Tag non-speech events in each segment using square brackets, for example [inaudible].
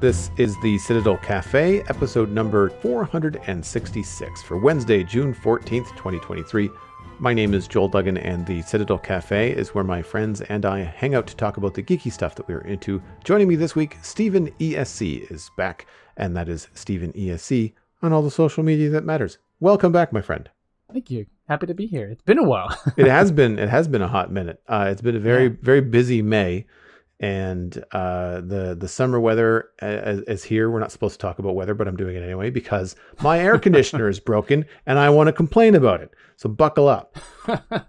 This is the Citadel Cafe, episode number 466 for Wednesday, June 14th, 2023. My name is Joel Duggan, and the Citadel Cafe is where my friends and I hang out to talk about the geeky stuff that we're into. Joining me this week, Stephen ESC is back, and that is Stephen ESC on all the social media that matters. Welcome back, my friend. Thank you. Happy to be here. It's been a while. [laughs] it has been. It has been a hot minute. Uh, it's been a very, yeah. very busy May and uh, the the summer weather is, is, here. We're not supposed to talk about weather, but I'm doing it anyway because my air [laughs] conditioner is broken and I want to complain about it. So buckle up. [laughs]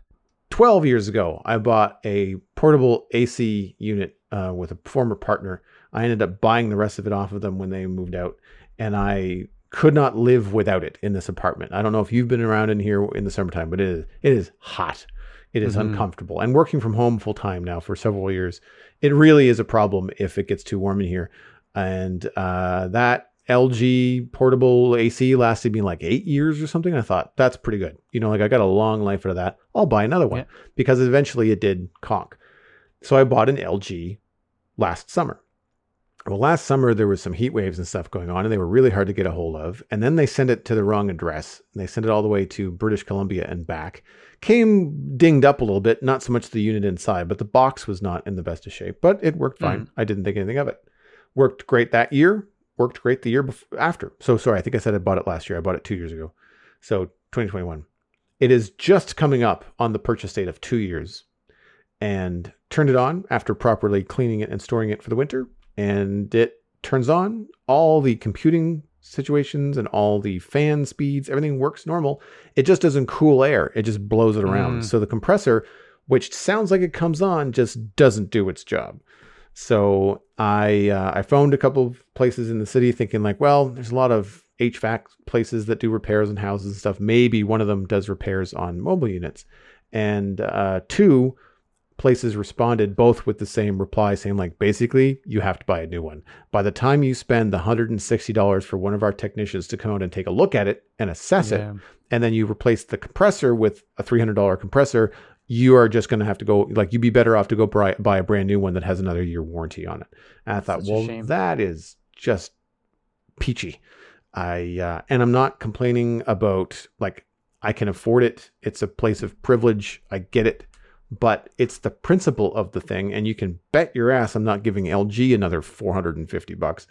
Twelve years ago, I bought a portable AC unit uh, with a former partner. I ended up buying the rest of it off of them when they moved out, and I could not live without it in this apartment. I don't know if you've been around in here in the summertime, but it is it is hot. It is mm-hmm. uncomfortable. And working from home full time now for several years, it really is a problem if it gets too warm in here. And uh, that LG portable AC lasted me like eight years or something. I thought that's pretty good. You know, like I got a long life out of that. I'll buy another one yeah. because eventually it did conk. So I bought an LG last summer. Well, last summer there was some heat waves and stuff going on, and they were really hard to get a hold of. And then they sent it to the wrong address. They sent it all the way to British Columbia and back. Came dinged up a little bit, not so much the unit inside, but the box was not in the best of shape. But it worked fine. Mm. I didn't think anything of it. Worked great that year. Worked great the year before, after. So sorry, I think I said I bought it last year. I bought it two years ago. So 2021. It is just coming up on the purchase date of two years, and turned it on after properly cleaning it and storing it for the winter and it turns on all the computing situations and all the fan speeds. Everything works normal. It just doesn't cool air. It just blows it around. Mm. so the compressor which sounds like it comes on just doesn't do its job. So i uh, i phoned a couple of places in the city thinking like well there's a lot of hvac places that do repairs on houses and stuff. Maybe one of them does repairs on mobile units. And uh, two places responded both with the same reply saying like basically you have to buy a new one. By the time you spend the $160 for one of our technicians to come out and take a look at it and assess yeah. it and then you replace the compressor with a $300 compressor you are just going to have to go like you'd be better off to go buy, buy a brand new one that has another year warranty on it. And i thought well that is just peachy. I uh, and i'm not complaining about like i can afford it. It's a place of privilege. I get it but it's the principle of the thing and you can bet your ass i'm not giving lg another 450 bucks.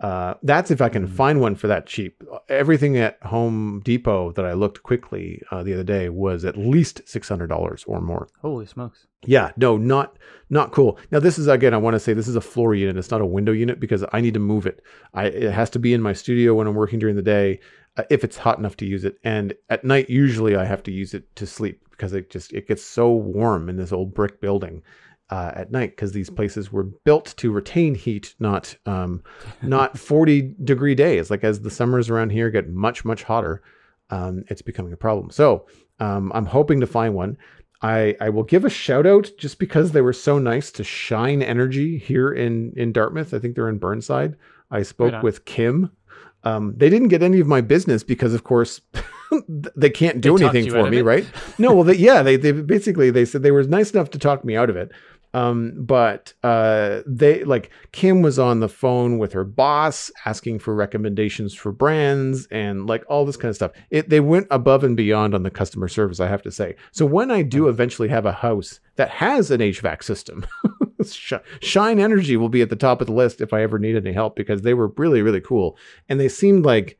Uh, that's if i can mm. find one for that cheap. Everything at home depot that i looked quickly uh, the other day was at least $600 or more. Holy smokes. Yeah no not not cool. Now this is again i want to say this is a floor unit. It's not a window unit because i need to move it. I, it has to be in my studio when i'm working during the day uh, if it's hot enough to use it and at night usually i have to use it to sleep because it just it gets so warm in this old brick building uh, at night because these places were built to retain heat, not um, [laughs] not 40 degree days. Like as the summers around here get much much hotter, um, it's becoming a problem. So um, I'm hoping to find one. I, I will give a shout out just because they were so nice to Shine Energy here in in Dartmouth. I think they're in Burnside. I spoke right with Kim. Um, they didn't get any of my business because, of course. [laughs] they can't do they anything for me, right? no, well, they, yeah, they, they basically they said they were nice enough to talk me out of it. Um, but uh, they like Kim was on the phone with her boss asking for recommendations for brands and like all this kind of stuff. It they went above and beyond on the customer service, I have to say. So when I do eventually have a house that has an HVAC system, [laughs] [laughs] Shine Energy will be at the top of the list if I ever need any help because they were really really cool and they seemed like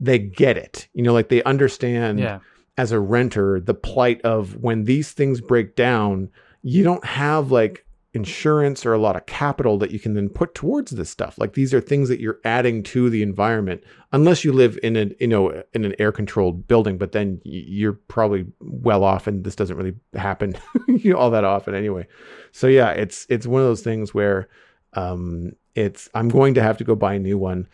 they get it. You know, like they understand yeah. as a renter the plight of when these things break down, you don't have like insurance or a lot of capital that you can then put towards this stuff. Like these are things that you're adding to the environment, unless you live in a you know in an air controlled building. But then you're probably well off, and this doesn't really happen [laughs] all that often anyway. So yeah, it's it's one of those things where um, it's I'm going to have to go buy a new one.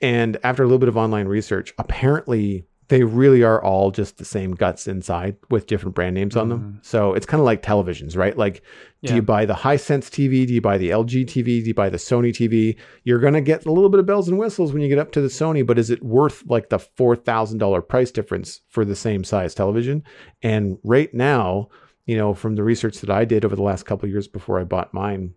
And after a little bit of online research, apparently they really are all just the same guts inside with different brand names on them. Mm-hmm. So it's kind of like televisions, right? Like, do you buy the Hisense TV? Do you buy the LG TV? Do you buy the Sony TV? You're going to get a little bit of bells and whistles when you get up to the Sony, but is it worth like the $4,000 price difference for the same size television? And right now, you know, from the research that I did over the last couple of years before I bought mine,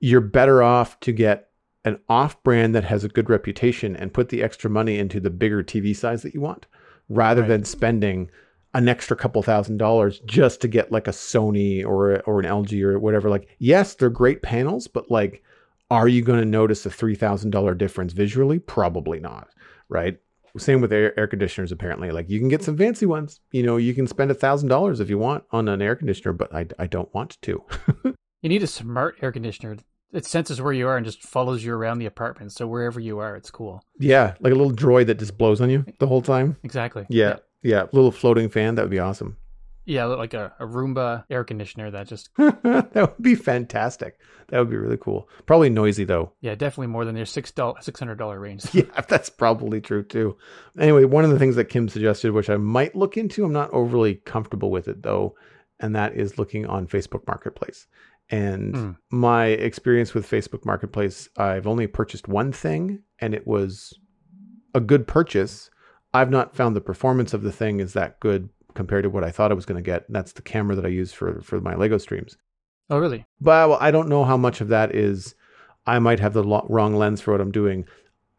you're better off to get an off brand that has a good reputation and put the extra money into the bigger TV size that you want rather Right. than spending an extra couple thousand dollars just to get like a Sony or or an LG or whatever. Like yes they're great panels but like are you going to notice a $3000 difference visually? Probably not right? Same with air, air conditioners apparently. Like you can get some fancy ones. You know you can spend a thousand dollars if you want on an air conditioner but I, I don't want to. [laughs] You need a smart air conditioner. It senses where you are and just follows you around the apartment. So wherever you are, it's cool. yeah like a little droid that just blows on you the whole time Exactly. yeah yeah little floating fan that would be awesome Yeah, like a, a Roomba air conditioner that just [laughs] that would be fantastic. That would be really cool. Probably noisy though. yeah, definitely more than their six dollar six hundred dollar range. [laughs] Yeah, that's probably true too. Anyway, one of the things that Kim suggested, which I might look into, I'm not overly comfortable with it though, and that is looking on Facebook Marketplace. And Mm. my experience with Facebook Marketplace, I've only purchased one thing, and it was a good purchase. I've not found the performance of the thing is that good compared to what I thought I was going to get. And that's the camera that I use for for my Lego streams. Oh, really? But well, I don't know how much of that is I might have the lo- wrong lens for what I'm doing.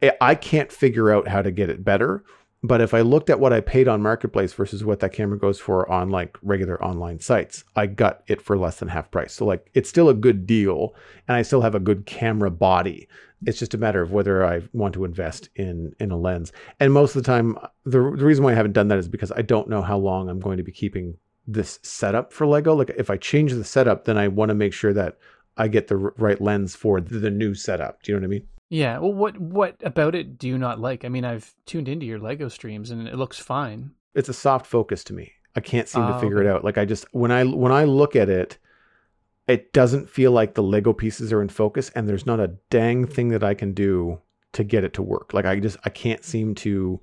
I- I can't figure out how to get it better. But if I looked at what I paid on Marketplace versus what that camera goes for on like regular online sites, I got it for less than half price. So like it's still a good deal and I still have a good camera body. It's just a matter of whether I want to invest in in a lens. And most of the time the, the reason why I haven't done that is because I don't know how long I'm going to be keeping this setup for Lego. Like if I change the setup, then I want to make sure that I get the right lens for the, the new setup. Do you know what I mean? Yeah. Well, what what about it do you not like? I mean, I've tuned into your Lego streams and it looks fine. It's a soft focus to me. I can't seem to Ah, figure okay. it out. Like I just when I when I look at it, it doesn't feel like the Lego pieces are in focus, and there's not a dang thing that I can do to get it to work. Like I just I can't seem to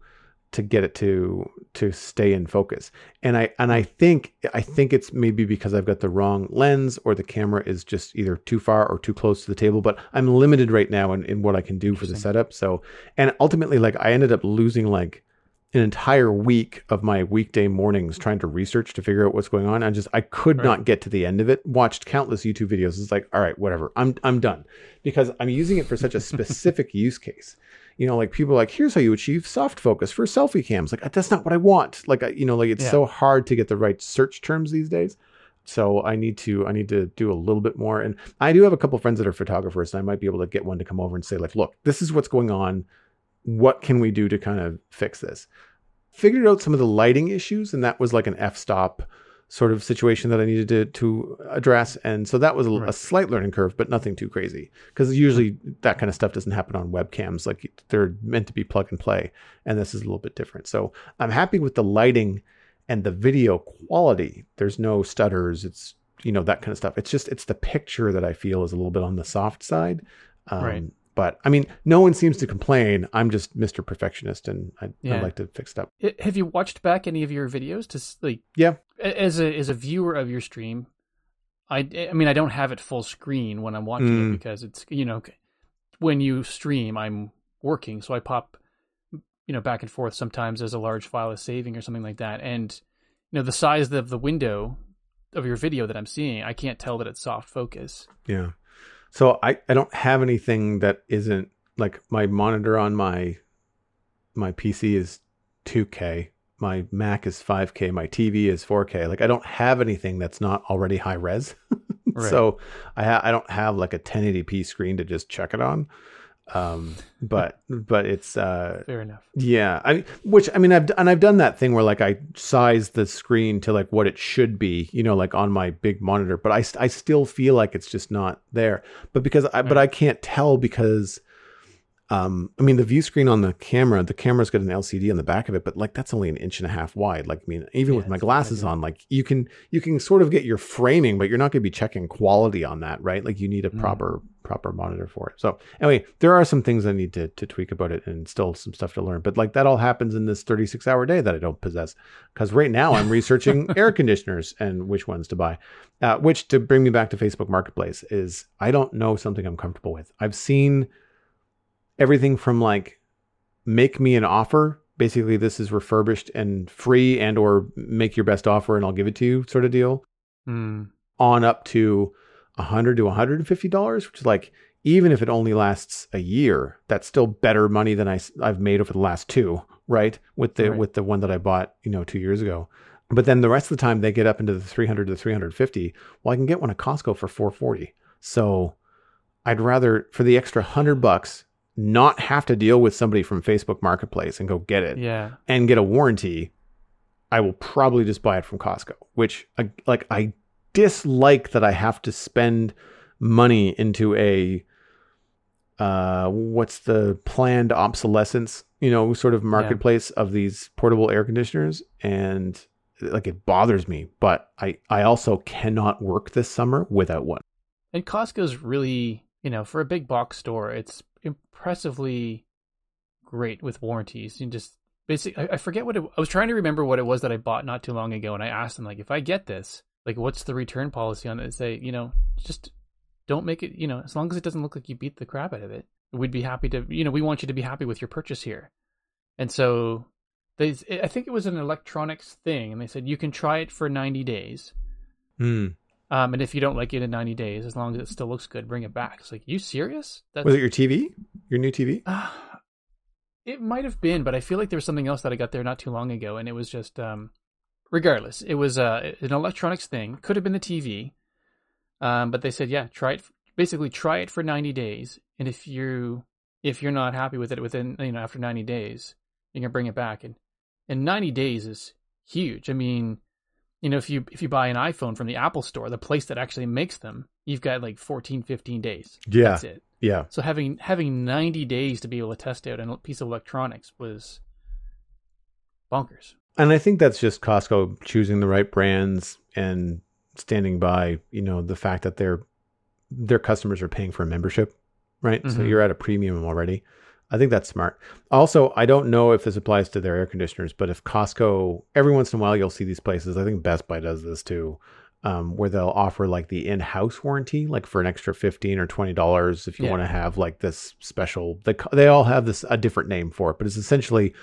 to get it to to stay in focus. And I and I think I think it's maybe because I've got the wrong lens or the camera is just either too far or too close to the table. But I'm limited right now in, in what I can do for the setup. So and ultimately like I ended up losing like an entire week of my weekday mornings trying to research to figure out what's going on. I just I could Right. not get to the end of it. Watched countless YouTube videos. It's like, all right, whatever. I'm I'm done because I'm using it for such a specific [laughs] use case. You know, like people are like, here's how you achieve soft focus for selfie cams. Like that's not what I want. Like I, you know, like it's Yeah. so hard to get the right search terms these days. So I need to I need to do a little bit more. And I do have a couple friends that are photographers, and I might be able to get one to come over and say, like, look, this is what's going on. What can we do to kind of fix this? Figured out some of the lighting issues, and that was like an f-stop sort of situation that I needed to to address. And so that was a, a slight learning curve, but nothing too crazy. Because usually that kind of stuff doesn't happen on webcams. Like they're meant to be plug and play, and this is a little bit different. So I'm happy with the lighting and the video quality. There's no stutters. It's you know that kind of stuff. It's just it's the picture that I feel is a little bit on the soft side. Um, Right. But I mean, no one seems to complain. I'm just Mr. Perfectionist, and I, I Yeah. like to fix it up. Have you watched back any of your videos to like? Yeah. As a as a viewer of your stream, I I mean I don't have it full screen when I'm watching Mm. it because it's you know when you stream I'm working so I pop you know back and forth sometimes as a large file is saving or something like that and you know the size of the window of your video that I'm seeing I can't tell that it's soft focus. Yeah. So I, I don't have anything that isn't like my monitor on my my PC is 2K, my Mac is 5K, my TV is 4K. Like I don't have anything that's not already high res. [laughs] Right. So I ha- I don't have like a 1080p screen to just check it on. Um, [laughs] but but it's uh, Fair enough. yeah, I which I mean I've and I've done that thing where like I size the screen to like what it should be, you know, like on my big monitor, but I I still feel like it's just not there. But because I but I can't tell because um I mean the view screen on the camera, the camera's got an LCD on the back of it, but like that's only an inch and a half wide. Like I mean even Yeah, with my glasses on, like you can you can sort of get your framing, but you're not going to be checking quality on that, right? Like you need a Mm. proper proper monitor for it. So anyway, there are some things I need to to tweak about it and still some stuff to learn. But like that all happens in this 36 hour day that I don't possess. Because right now I'm researching [laughs] air conditioners and which ones to buy. Uh, which to bring me back to Facebook Marketplace is I don't know something I'm comfortable with. I've seen everything from like make me an offer. Basically, this is refurbished and free and or make your best offer and I'll give it to you sort of deal Mm. on up to 100 to 150 dollars which is like even if it only lasts a year that's still better money than I, i've made over the last two right with the Right. with the one that i bought you know two years ago but then the rest of the time they get up into the 300 to 350 well i can get one at costco for 440 so i'd rather for the extra 100 bucks not have to deal with somebody from facebook marketplace and go get it Yeah. and get a warranty, I will probably just buy it from Costco, which I, like I dislike that I have to spend money into a uh what's the planned obsolescence, you know, sort of marketplace of these portable air conditioners and like it bothers me, but I I also cannot work this summer without one. And Costco's really, you know, for a big box store, it's impressively great with warranties. You just basically, I, I forget what it, I was trying to remember what it was that I bought not too long ago, and I asked them like, if I get this, like, what's the return policy on it? They say, you know, just don't make it, you know, as long as it doesn't look like you beat the crap out of it, we'd be happy to, you know, we want you to be happy with your purchase here. And so they, I think it was an electronics thing, and they said you can try it for 90 days. Hmm. Um, and if you don't like it in 90 days, as long as it still looks good, bring it back. It's like, you serious? That's, Was it your TV? Your new TV? Uh, it might have been, but I feel like there was something else that I got there not too long ago, and it was just, um, regardless, it was uh, an electronics thing. Could have been the TV, um, but they said, yeah, try it. Basically, try it for 90 days, and if you if you're not happy with it within you know after 90 days, you can bring it back. And and 90 days is huge. I mean, you know, if you if you buy an iPhone from the Apple Store, the place that actually makes them, you've got like 14, 15 days. Yeah. That's it. Yeah. So having having 90 days to be able to test out a piece of electronics was bonkers. And I think that's just Costco choosing the right brands and standing by, you know, the fact that their their customers are paying for a membership, right? So Mhm. you're at a premium already. I think that's smart. Also, I don't know if this applies to their air conditioners, but if Costco, every once in a while, you'll see these places. I think Best Buy does this too, um, where they'll offer like the in-house warranty, like for an extra fifteen or twenty dollars if you Yeah. want to have like this special. They they all have this a different name for it, but it's essentially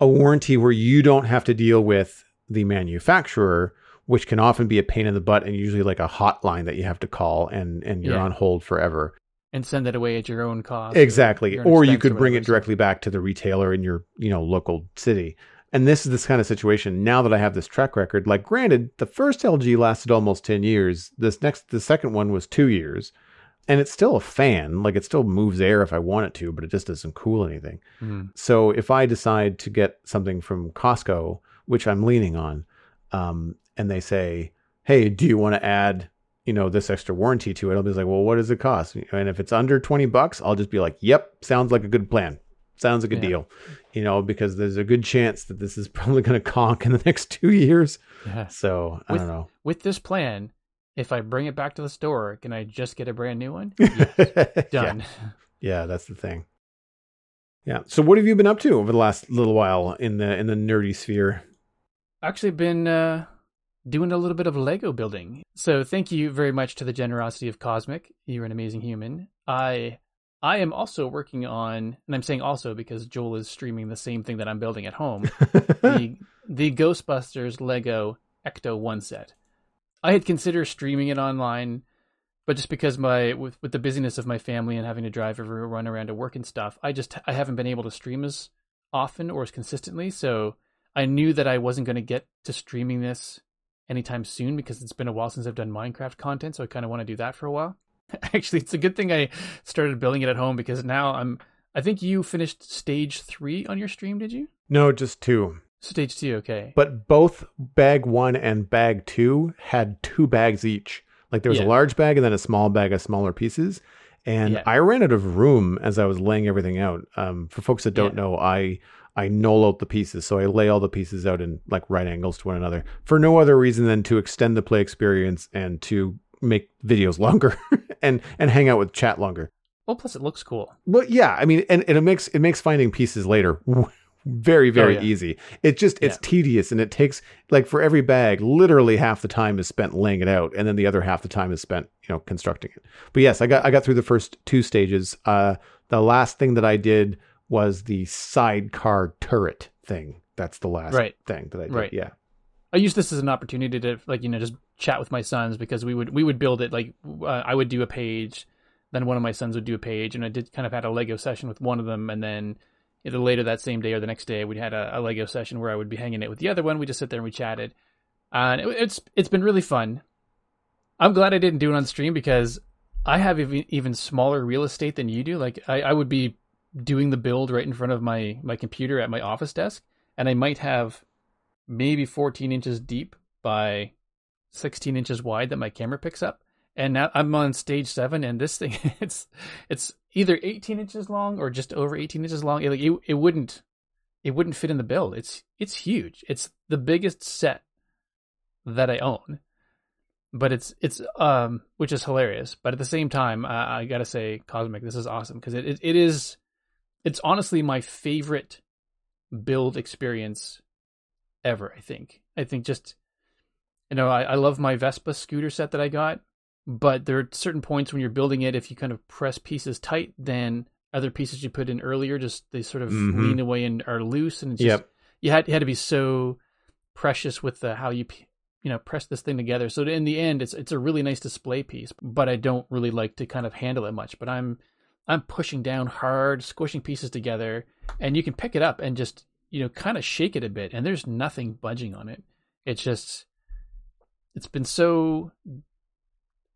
a warranty where you don't have to deal with the manufacturer, which can often be a pain in the butt and usually like a hotline that you have to call and and you're Yeah. on hold forever. And send it away at your own cost. Exactly. own Or you could bring it directly back to the retailer in your, you know, local city. And this is this kind of situation. Now that I have this track record, like granted, the first LG lasted almost 10 years. This next the second one was 2 years. And it's still a fan. Like it still moves air if I want it to, but it just doesn't cool anything. Mhm. So if I decide to get something from Costco, which I'm leaning on, um, and they say, "Hey, do you want to add, you know, this extra warranty to it?" I'll be like, "Well, what does it cost?" And if it's under twenty bucks, I'll just be like, "Yep, sounds like a good plan. Sounds like a Yeah. deal." You know, because there's a good chance that this is [laughs] probably going to conk in the next two years. Yeah. So I With- don't know. With this plan, if I bring it back to the store, can I just get a brand new one? [laughs] Yeah. Done. Yeah, that's the thing. Yeah. So what have you been up to over the last little while in the in the nerdy sphere? Actually, been uh, doing a little bit of Lego building. So thank you very much to the generosity of Cosmic. You're an amazing human. I I am also working on, and I'm saying also because Joel is streaming the same thing that I'm building at home. [laughs] the the Ghostbusters Lego Ecto One set. I had considered streaming it online, but just because my with with the busyness of my family and having to drive every run around to work and stuff, I just I haven't been able to stream as often or as consistently. So I knew that I wasn't going to get to streaming this anytime soon because it's been a while since I've done Minecraft content. So I kind of want to do that for a while. [laughs] Actually, it's a good thing I started building it at home because now I'm. I think you finished stage three on your stream, did you? No, just two. Stage two, okay. But both bag one and bag two had two bags each. Like there was Yeah. a large bag and then a small bag of smaller pieces. And Yeah. I ran out of room as I was laying everything out. Um, for folks that don't Yeah. know, I I knoll out the pieces, so I lay all the pieces out in like right angles to one another for no other reason than to extend the play experience and to make videos [laughs] longer and and hang out with chat longer. Well, plus it looks cool. But yeah, I mean, and, and it makes it makes finding pieces later very [laughs] very Oh, yeah. easy. It just it's Yeah. tedious and it takes like for every bag, literally half the time is spent laying it out, and then the other half the time is spent you know constructing it. But yes, I got I got through the first two stages. Uh, the last thing that I did was the sidecar turret thing. That's the last Right. thing that I did. Right. Yeah. I use this as an opportunity to like you know just chat with my sons because we would we would build it like uh, I would do a page, then one of my sons would do a page, and I did kind of had a Lego session with one of them, and then either later that same day or the next day we had a, a Lego session where I would be hanging it with the other one. We just sit there and we chatted, and it, it's it's been really fun. I'm glad I didn't do it on stream because I have even even smaller real estate than you do. Like I, I would be doing the build right in front of my my computer at my office desk, and I might have maybe 14 inches deep by 16 inches wide that my camera picks up. And now I'm on stage seven, and this thing [laughs] it's it's either 18 inches long or just over 18 inches long. It, like, it, it wouldn't it wouldn't fit in the build. It's it's huge. It's the biggest set that I own, but it's it's um which is hilarious. But at the same time, I, I gotta say, Cosmic, this is awesome because it, it it is it's honestly my favorite build experience ever. I think. I think just you know I, I love my Vespa scooter set that I got, but there are certain points when you're building it, if you kind of press pieces tight, then other pieces you put in earlier just they sort of Mhm. lean away and are loose, and it's just, Yep. you had you had to be so precious with the how you you know press this thing together. So in the end, it's it's a really nice display piece, but I don't really like to kind of handle it much. But I'm I'm pushing down hard, squishing pieces together, and you can pick it up and just you know kind of shake it a bit, and there's nothing budging on it. It's just it's been so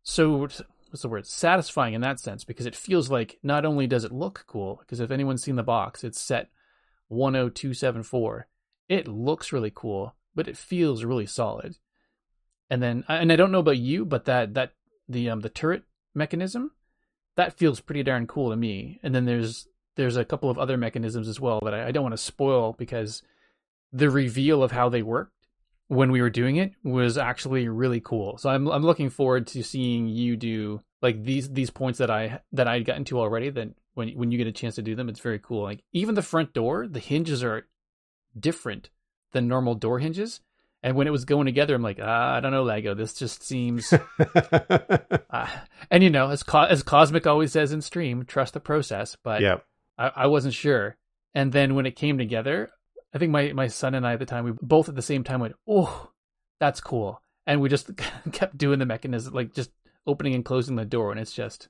so what's the word? Satisfying in that sense because it feels like not only does it look cool because if anyone's seen the box it's set 10274 it looks really cool but it feels really solid. And then and i don't know about you but that that the um the turret mechanism that feels pretty darn cool to me and then there's there's a couple of other mechanisms as well that i, I don't want to spoil because the reveal of how they worked when we were doing it was actually really cool. So I'm I'm looking forward to seeing you do like these these points that I that I'd gotten to already. That when when you get a chance to do them, it's very cool. Like even the front door, the hinges are different than normal door hinges. And when it was going together, I'm like, ah, I don't know, Lego. This just seems. uh, [laughs] and you know, as Co- as Cosmic always says in stream, trust the process. But yep. I, I wasn't sure. And then when it came together, I think my, my son and I at the time, we both at the same time went, oh, that's cool. And we just [laughs] kept doing the mechanism, like just opening and closing the door. And it's just,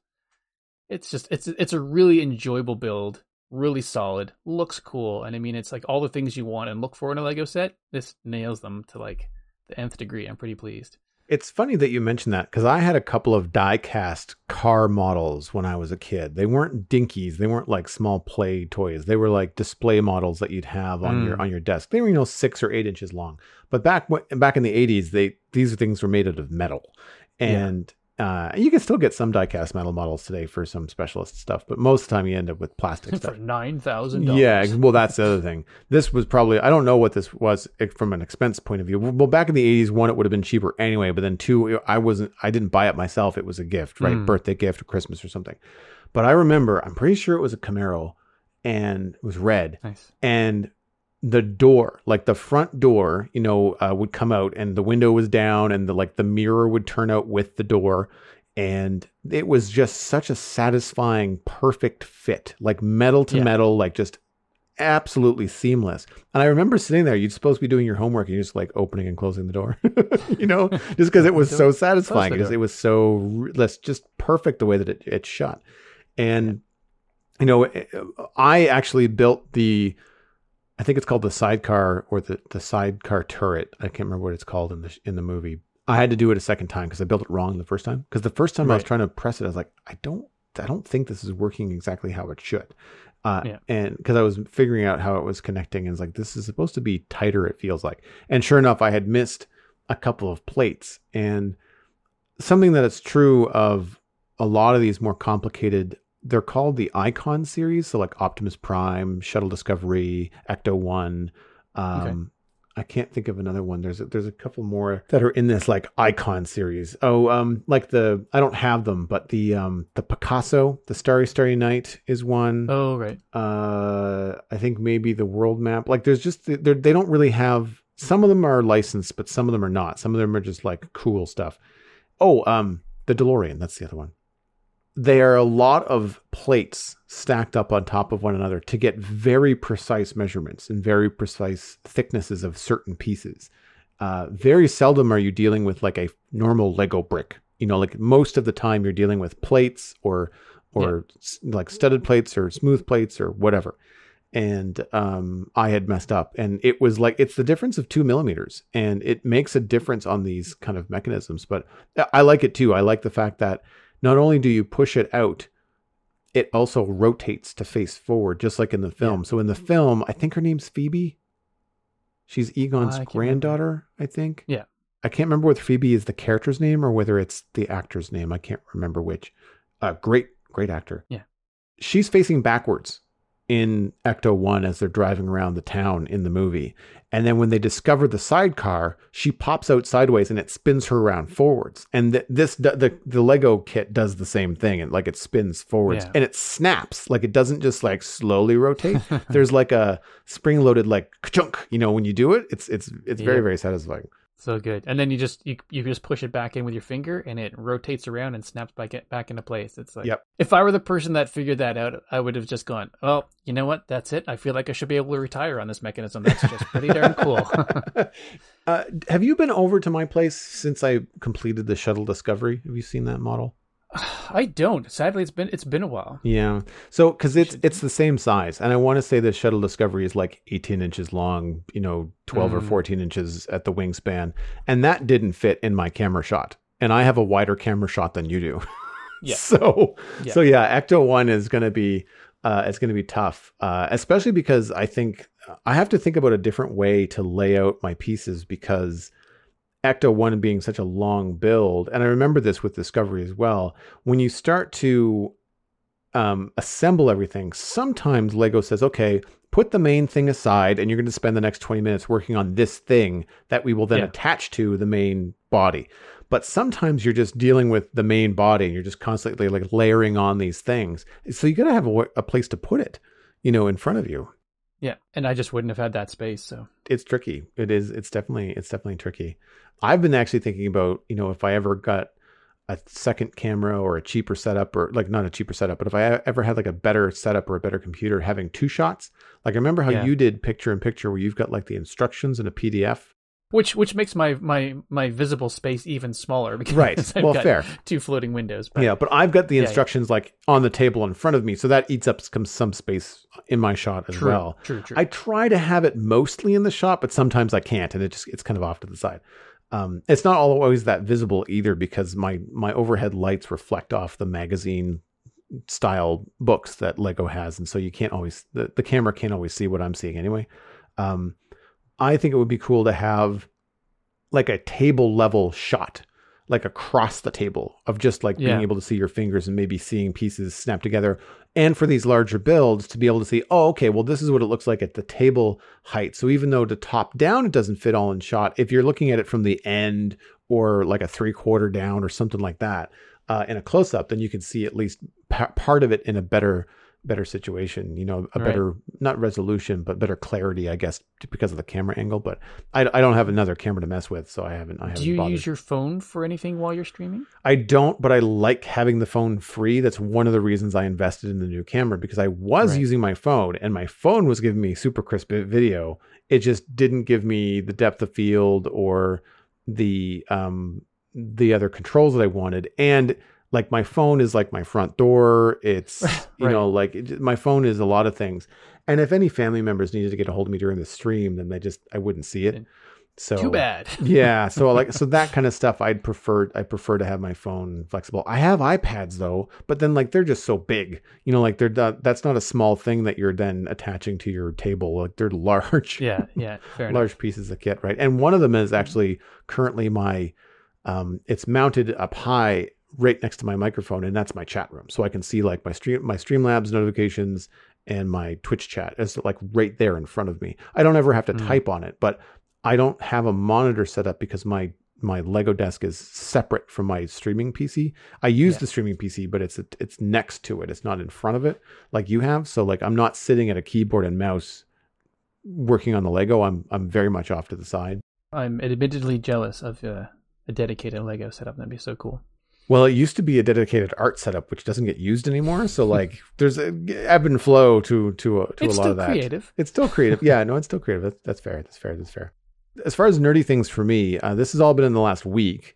it's just, it's, it's a really enjoyable build, really solid, looks cool. And I mean, it's like all the things you want and look for in a Lego set. This nails them to like the nth degree. I'm pretty pleased. It's funny that you mentioned that because I had a couple of die cast car models when I was a kid. They weren't dinkies. They weren't like small play toys. They were like display models that you'd have on Mm. your on your desk. They were you know six or eight inches long. But back when- back in the eighties, they these things were made out of metal, and uh, you can still get some die cast metal models today for some specialist stuff. But most of the time, you end up with plastic [laughs] For stuff. nine thousand Yeah, well, that's the other thing. This was probably I don't know what this was from an expense point of view. Well, back in the eighties, one it would have been cheaper anyway. But then two, I wasn't. I didn't buy it myself. It was a gift, right? Mm. Birthday gift or Christmas or something. But I remember, I'm pretty sure it was a Camaro, and it was red, Nice. and the door, like the front door, you know, uh, would come out, and the window was down, and the like the mirror would turn out with the door, and it was just such a satisfying, perfect fit, like metal to Yeah. metal, like just absolutely seamless. And I remember sitting there, you're supposed to be doing your homework and you're just like opening and closing the door, [laughs] you know, just because [laughs] it was so satisfying. Because it was so, that's just perfect the way that it, it shot. And, you know, eh, I actually built the, I think it's called the sidecar or the, the sidecar turret. I can't remember what it's called in the, in the movie. I had to do it a second time because I built it wrong the first time. Because the first time I was trying to press it, I was like, I don't, I don't think this is working exactly how it should. Uh, Yeah. And because I was figuring out how it was connecting, and it's like this is supposed to be tighter. It feels like, and sure enough, I had missed a couple of plates. And something that is true of a lot of these more complicated. They're called the Icon series, so like Optimus Prime, Shuttle Discovery, Ecto One. Um, Okay. I can't think of another one. There's a, there's a couple more that are in this like icon series. Oh, um, like the I don't have them, but the um the Picasso, the Starry Starry Night is one. Oh, right. Uh, I think maybe the world map. Like there's just they're, they don't really have. Some of them are licensed, but some of them are not. Some of them are just like cool stuff. Oh, um, the DeLorean. That's the other one. They are a lot of plates stacked up on top of one another to get very precise measurements and very precise thicknesses of certain pieces. Uh, very seldom are you dealing with like a normal Lego brick. You know, like most of the time you're dealing with plates or or s like studded plates or smooth plates or whatever. And um, I had messed up, and it was like it's the difference of two millimeters, and it makes a difference on these kind of mechanisms. But I like it too. I like the fact that not only do you push it out, it also rotates to face forward, just like in the film. So in the film, I think her name's Phoebe. She's Egon's I can't remember. granddaughter, I think. Yeah. I can't remember whether Phoebe is the character's name or whether it's the actor's name. I can't remember which. Uh, great, great actor. Yeah. She's facing backwards in Ecto 1 as they're driving around the town in the movie. And then when they discover the sidecar, she pops out sideways and it spins her around forwards. And th- this the the Lego kit does the same thing and like it spins forwards Yeah. and it snaps. Like it doesn't just like slowly rotate. [laughs] There's like a spring loaded like chunk, you know, when you do it, it's it's it's very very satisfying. So good. And then you just you you just push it back in with your finger and it rotates around and snaps back back into place. It's like Yep. if I were the person that figured that out, I would have just gone, "Oh, you know what? That's it. I feel like I should be able to retire on this mechanism. That's just pretty darn cool." [laughs] [laughs] uh, have you been over to my place since I completed the shuttle discovery? Have you seen that model? I don't. Sadly, it's been it's been a while. Yeah. So because it's it's the same size, and I want to say the shuttle discovery is like 18 inches long, you know, 12 or Mm. 14 inches at the wingspan, and that didn't fit in my camera shot. And I have a wider camera shot than you do. [laughs] Yeah. So Yeah. so yeah, Ecto One is going to be uh, it's going to be tough, uh, especially because I think I have to think about a different way to lay out my pieces because Ecto One being such a long build, and I remember this with Discovery as well. When you start to um, assemble everything, sometimes Lego says, "Okay, put the main thing aside, and you're going to spend the next 20 minutes working on this thing that we will then Yeah. attach to the main body." But sometimes you're just dealing with the main body, and you're just constantly like layering on these things. So you got to have a, a place to put it, you know, in front of you Yeah, and I just wouldn't have had that space. So it's tricky. It is. It's definitely. It's definitely tricky. I've been actually thinking about you know if I ever got a second camera or a cheaper setup or like not a cheaper setup, but if I ever had like a better setup or a better computer, having two shots. Like I remember how Yeah. you did picture in picture where you've got like the instructions in a PDF. Which which makes my my my visible space even smaller [laughs] because Right. I've Well, got fair. two floating windows. But Yeah, but I've got the Yeah, yeah. instructions like on the table in front of me, so that eats up some some space in my shot as true, well. true, true. I try to have it mostly in the shot, but sometimes I can't, and it just it's kind of off to the side. Um, it's not always that visible either because my my overhead lights reflect off the magazine style books that Lego has, and so you can't always the, the camera can't always see what I'm seeing anyway. Um, I think it would be cool to have like a table level shot, like across the table of just like being able to see your fingers and maybe seeing pieces snap together. And for these larger builds to be able to see, oh, okay, well, this is what it looks like at the table height. So even though the top down it doesn't fit all in shot, if you're looking at it from the end or like a three quarter down or something like that uh, in a close up, then you can see at least pa- part of it in a better better situation you know a Right. better not resolution but better clarity i guess because of the camera angle but I, I don't have another camera to mess with so i haven't i haven't Do you bothered. use your phone for anything while you're streaming? I don't, but I like having the phone free. That's one of the reasons I invested in the new camera because I was Right. using my phone and my phone was giving me super crisp video. It just didn't give me the depth of field or the um the other controls that I wanted. And like my phone is like my front door. It's [laughs] you Right. know like it, my phone is a lot of things. And if any family members needed to get a hold of me during the stream, then they just I wouldn't see it. So Too bad. [laughs] yeah, so like so that kind of stuff I'd prefer I prefer to have my phone flexible. I have iPads though, but then like they're just so big. You know, like they're not, that's not a small thing that you're then attaching to your table. Like they're [laughs] large. Yeah, yeah, fair enough. large pieces of kit, right? And one of them is actually currently my um it's mounted up high right next to my microphone and that's my chat room. So I can see like my stream my Streamlabs notifications and my Twitch chat is like right there in front of me. I don't ever have to Mm. type on it, but I don't have a monitor set up because my my Lego desk is separate from my streaming PC. I use Yeah. the streaming PC, but it's it's next to it. It's not in front of it like you have. So like I'm not sitting at a keyboard and mouse working on the Lego. I'm I'm very much off to the side. I'm admittedly jealous of uh, a dedicated Lego setup. That'd be so cool. Well, it used to be a dedicated art setup, which doesn't get used anymore. So like there's a ebb and flow to to a, to it's a lot of that. creative. It's still creative. Yeah, no, it's still creative. That's, that's fair. That's fair. That's fair. As far as nerdy things for me, uh, this has all been in the last week,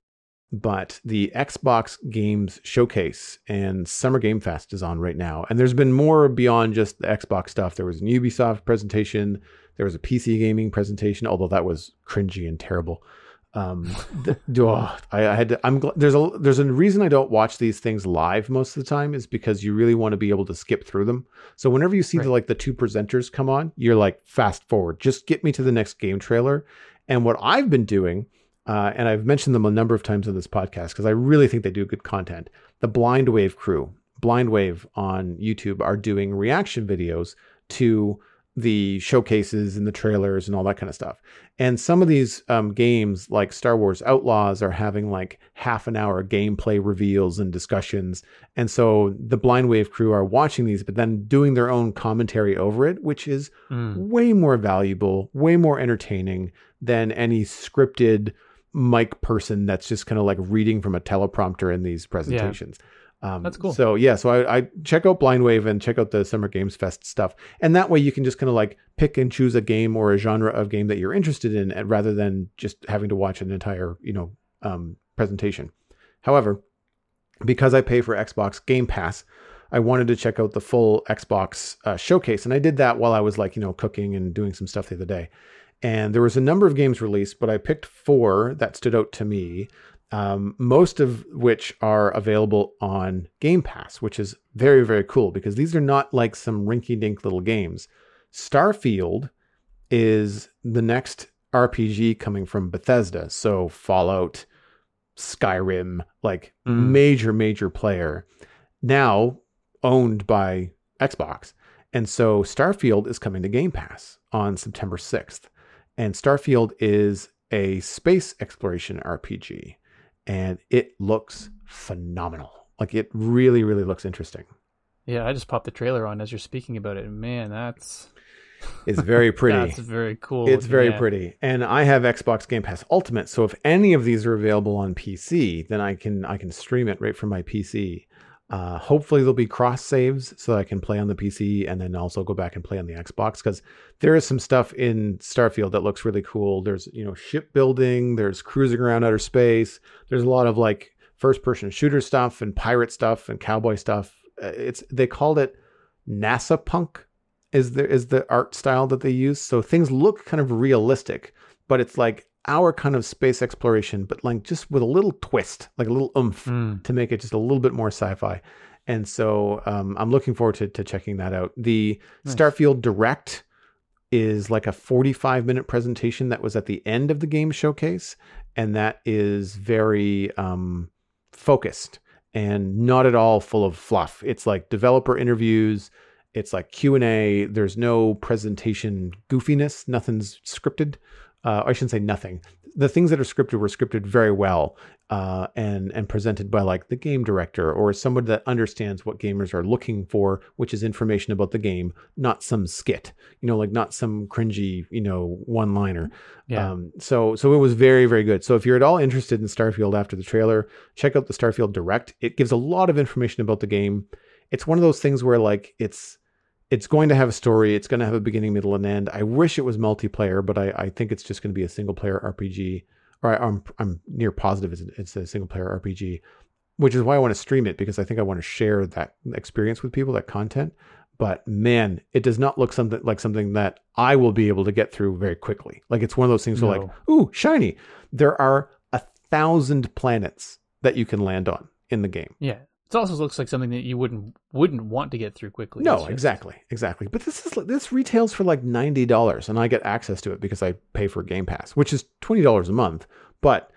but the Xbox Games Showcase and Summer Game Fest is on right now. And there's been more beyond just the Xbox stuff. There was an Ubisoft presentation, there was a PC gaming presentation, although that was cringy and terrible. Um, [laughs] the, oh, I, I had to, I'm there's a there's a reason I don't watch these things live most of the time is because you really want to be able to skip through them. So whenever you see the like the two presenters come on, you're like fast forward, just get me to the next game trailer. And what I've been doing, uh, and I've mentioned them a number of times on this podcast because I really think they do good content. The Blind Wave crew, Blind Wave on YouTube, are doing reaction videos to the showcases and the trailers and all that kind of stuff. And some of these um, games, like Star Wars Outlaws, are having like half an hour gameplay reveals and discussions. And so the Blind Wave crew are watching these, but then doing their own commentary over it, which is Mm. way more valuable, way more entertaining than any scripted mic person that's just kind of like reading from a teleprompter in these presentations. Um, That's cool. So yeah, so I, I check out Blind Wave and check out the Summer Games Fest stuff, and that way you can just kind of like pick and choose a game or a genre of game that you're interested in, and rather than just having to watch an entire you know um, presentation. However, because I pay for Xbox Game Pass, I wanted to check out the full Xbox uh, showcase, and I did that while I was like you know cooking and doing some stuff the other day. And there was a number of games released, but I picked four that stood out to me. Um, most of which are available on Game Pass, which is very very cool because these are not like some rinky-dink little games. Starfield is the next RPG coming from Bethesda, so Fallout, Skyrim, like Mm. major major player now owned by Xbox. And so Starfield is coming to Game Pass on September 6th. And Starfield is a space exploration RPG and it looks phenomenal. Like it really really looks interesting. Yeah, I just popped the trailer on as you're speaking about it. Man, that's [laughs] It's very pretty. that's very cool. It's very yeah. pretty. And I have Xbox Game Pass Ultimate, so if any of these are available on PC, then I can I can stream it right from my PC. Uh, hopefully there'll be cross saves so I can play on the PC and then also go back and play on the Xbox because there is some stuff in Starfield that looks really cool. There's you know shipbuilding, there's cruising around outer space, there's a lot of like first person shooter stuff and pirate stuff and cowboy stuff. Uh, It's they called it NASA punk is the is the art style that they use. So things look kind of realistic, but it's like our kind of space exploration, but like just with a little twist, like a little oomph Mm. to make it just a little bit more sci-fi. And so um, I'm looking forward to, to checking that out. The Nice. Starfield Direct is like a 45 minute presentation that was at the end of the game showcase, and that is very um, focused and not at all full of fluff. It's like developer interviews. It's like Q and A. There's no presentation goofiness. Nothing's scripted. Uh, I shouldn't say nothing. The things that are scripted were scripted very well uh, and and presented by like the game director or someone that understands what gamers are looking for, which is information about the game, not some skit. You know, like not some cringy you know one liner. Yeah. Um, so so it was very very good. So if you're at all interested in Starfield after the trailer, check out the Starfield Direct. It gives a lot of information about the game. It's one of those things where like it's it's going to have a story. It's going to have a beginning, middle, and end. I wish it was multiplayer, but I, I think it's just going to be a single player RPG. Or I, I'm I'm near positive it's, it's a single player RPG, which is why I want to stream it because I think I want to share that experience with people, that content. but man, it does not look something like something that I will be able to get through very quickly. Like it's one of those things where like, ooh, shiny. There are a thousand planets that you can land on in the game. Yeah. It also looks like something that you wouldn't wouldn't want to get through quickly. No, just- exactly, exactly. But this is this retails for like ninety dollars, and I get access to it because I pay for Game Pass, which is twenty dollars a month. But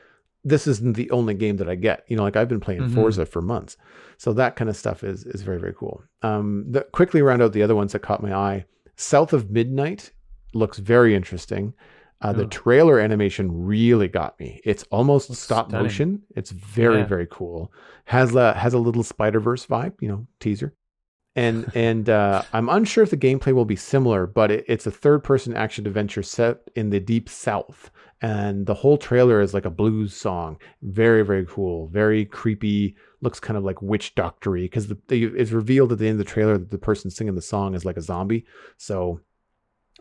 this isn't the only game that I get. You know, like I've been playing Mhm. Forza for months, so that kind of stuff is is very very cool. Um, the, quickly round out the other ones that caught my eye. South of Midnight looks very interesting. Uh, the trailer animation really got me. It's almost stop stunning. motion. It's very Yeah. very cool. Has a has a little Spider Verse vibe. You know, teaser and [laughs] and uh, I'm unsure if the gameplay will be similar, but it, it's a third person action adventure set in the deep south, and the whole trailer is like a blues song. Very very cool, very creepy. Looks kind of like witch doctory because it's revealed at the end of the trailer that the person singing the song is like a zombie. So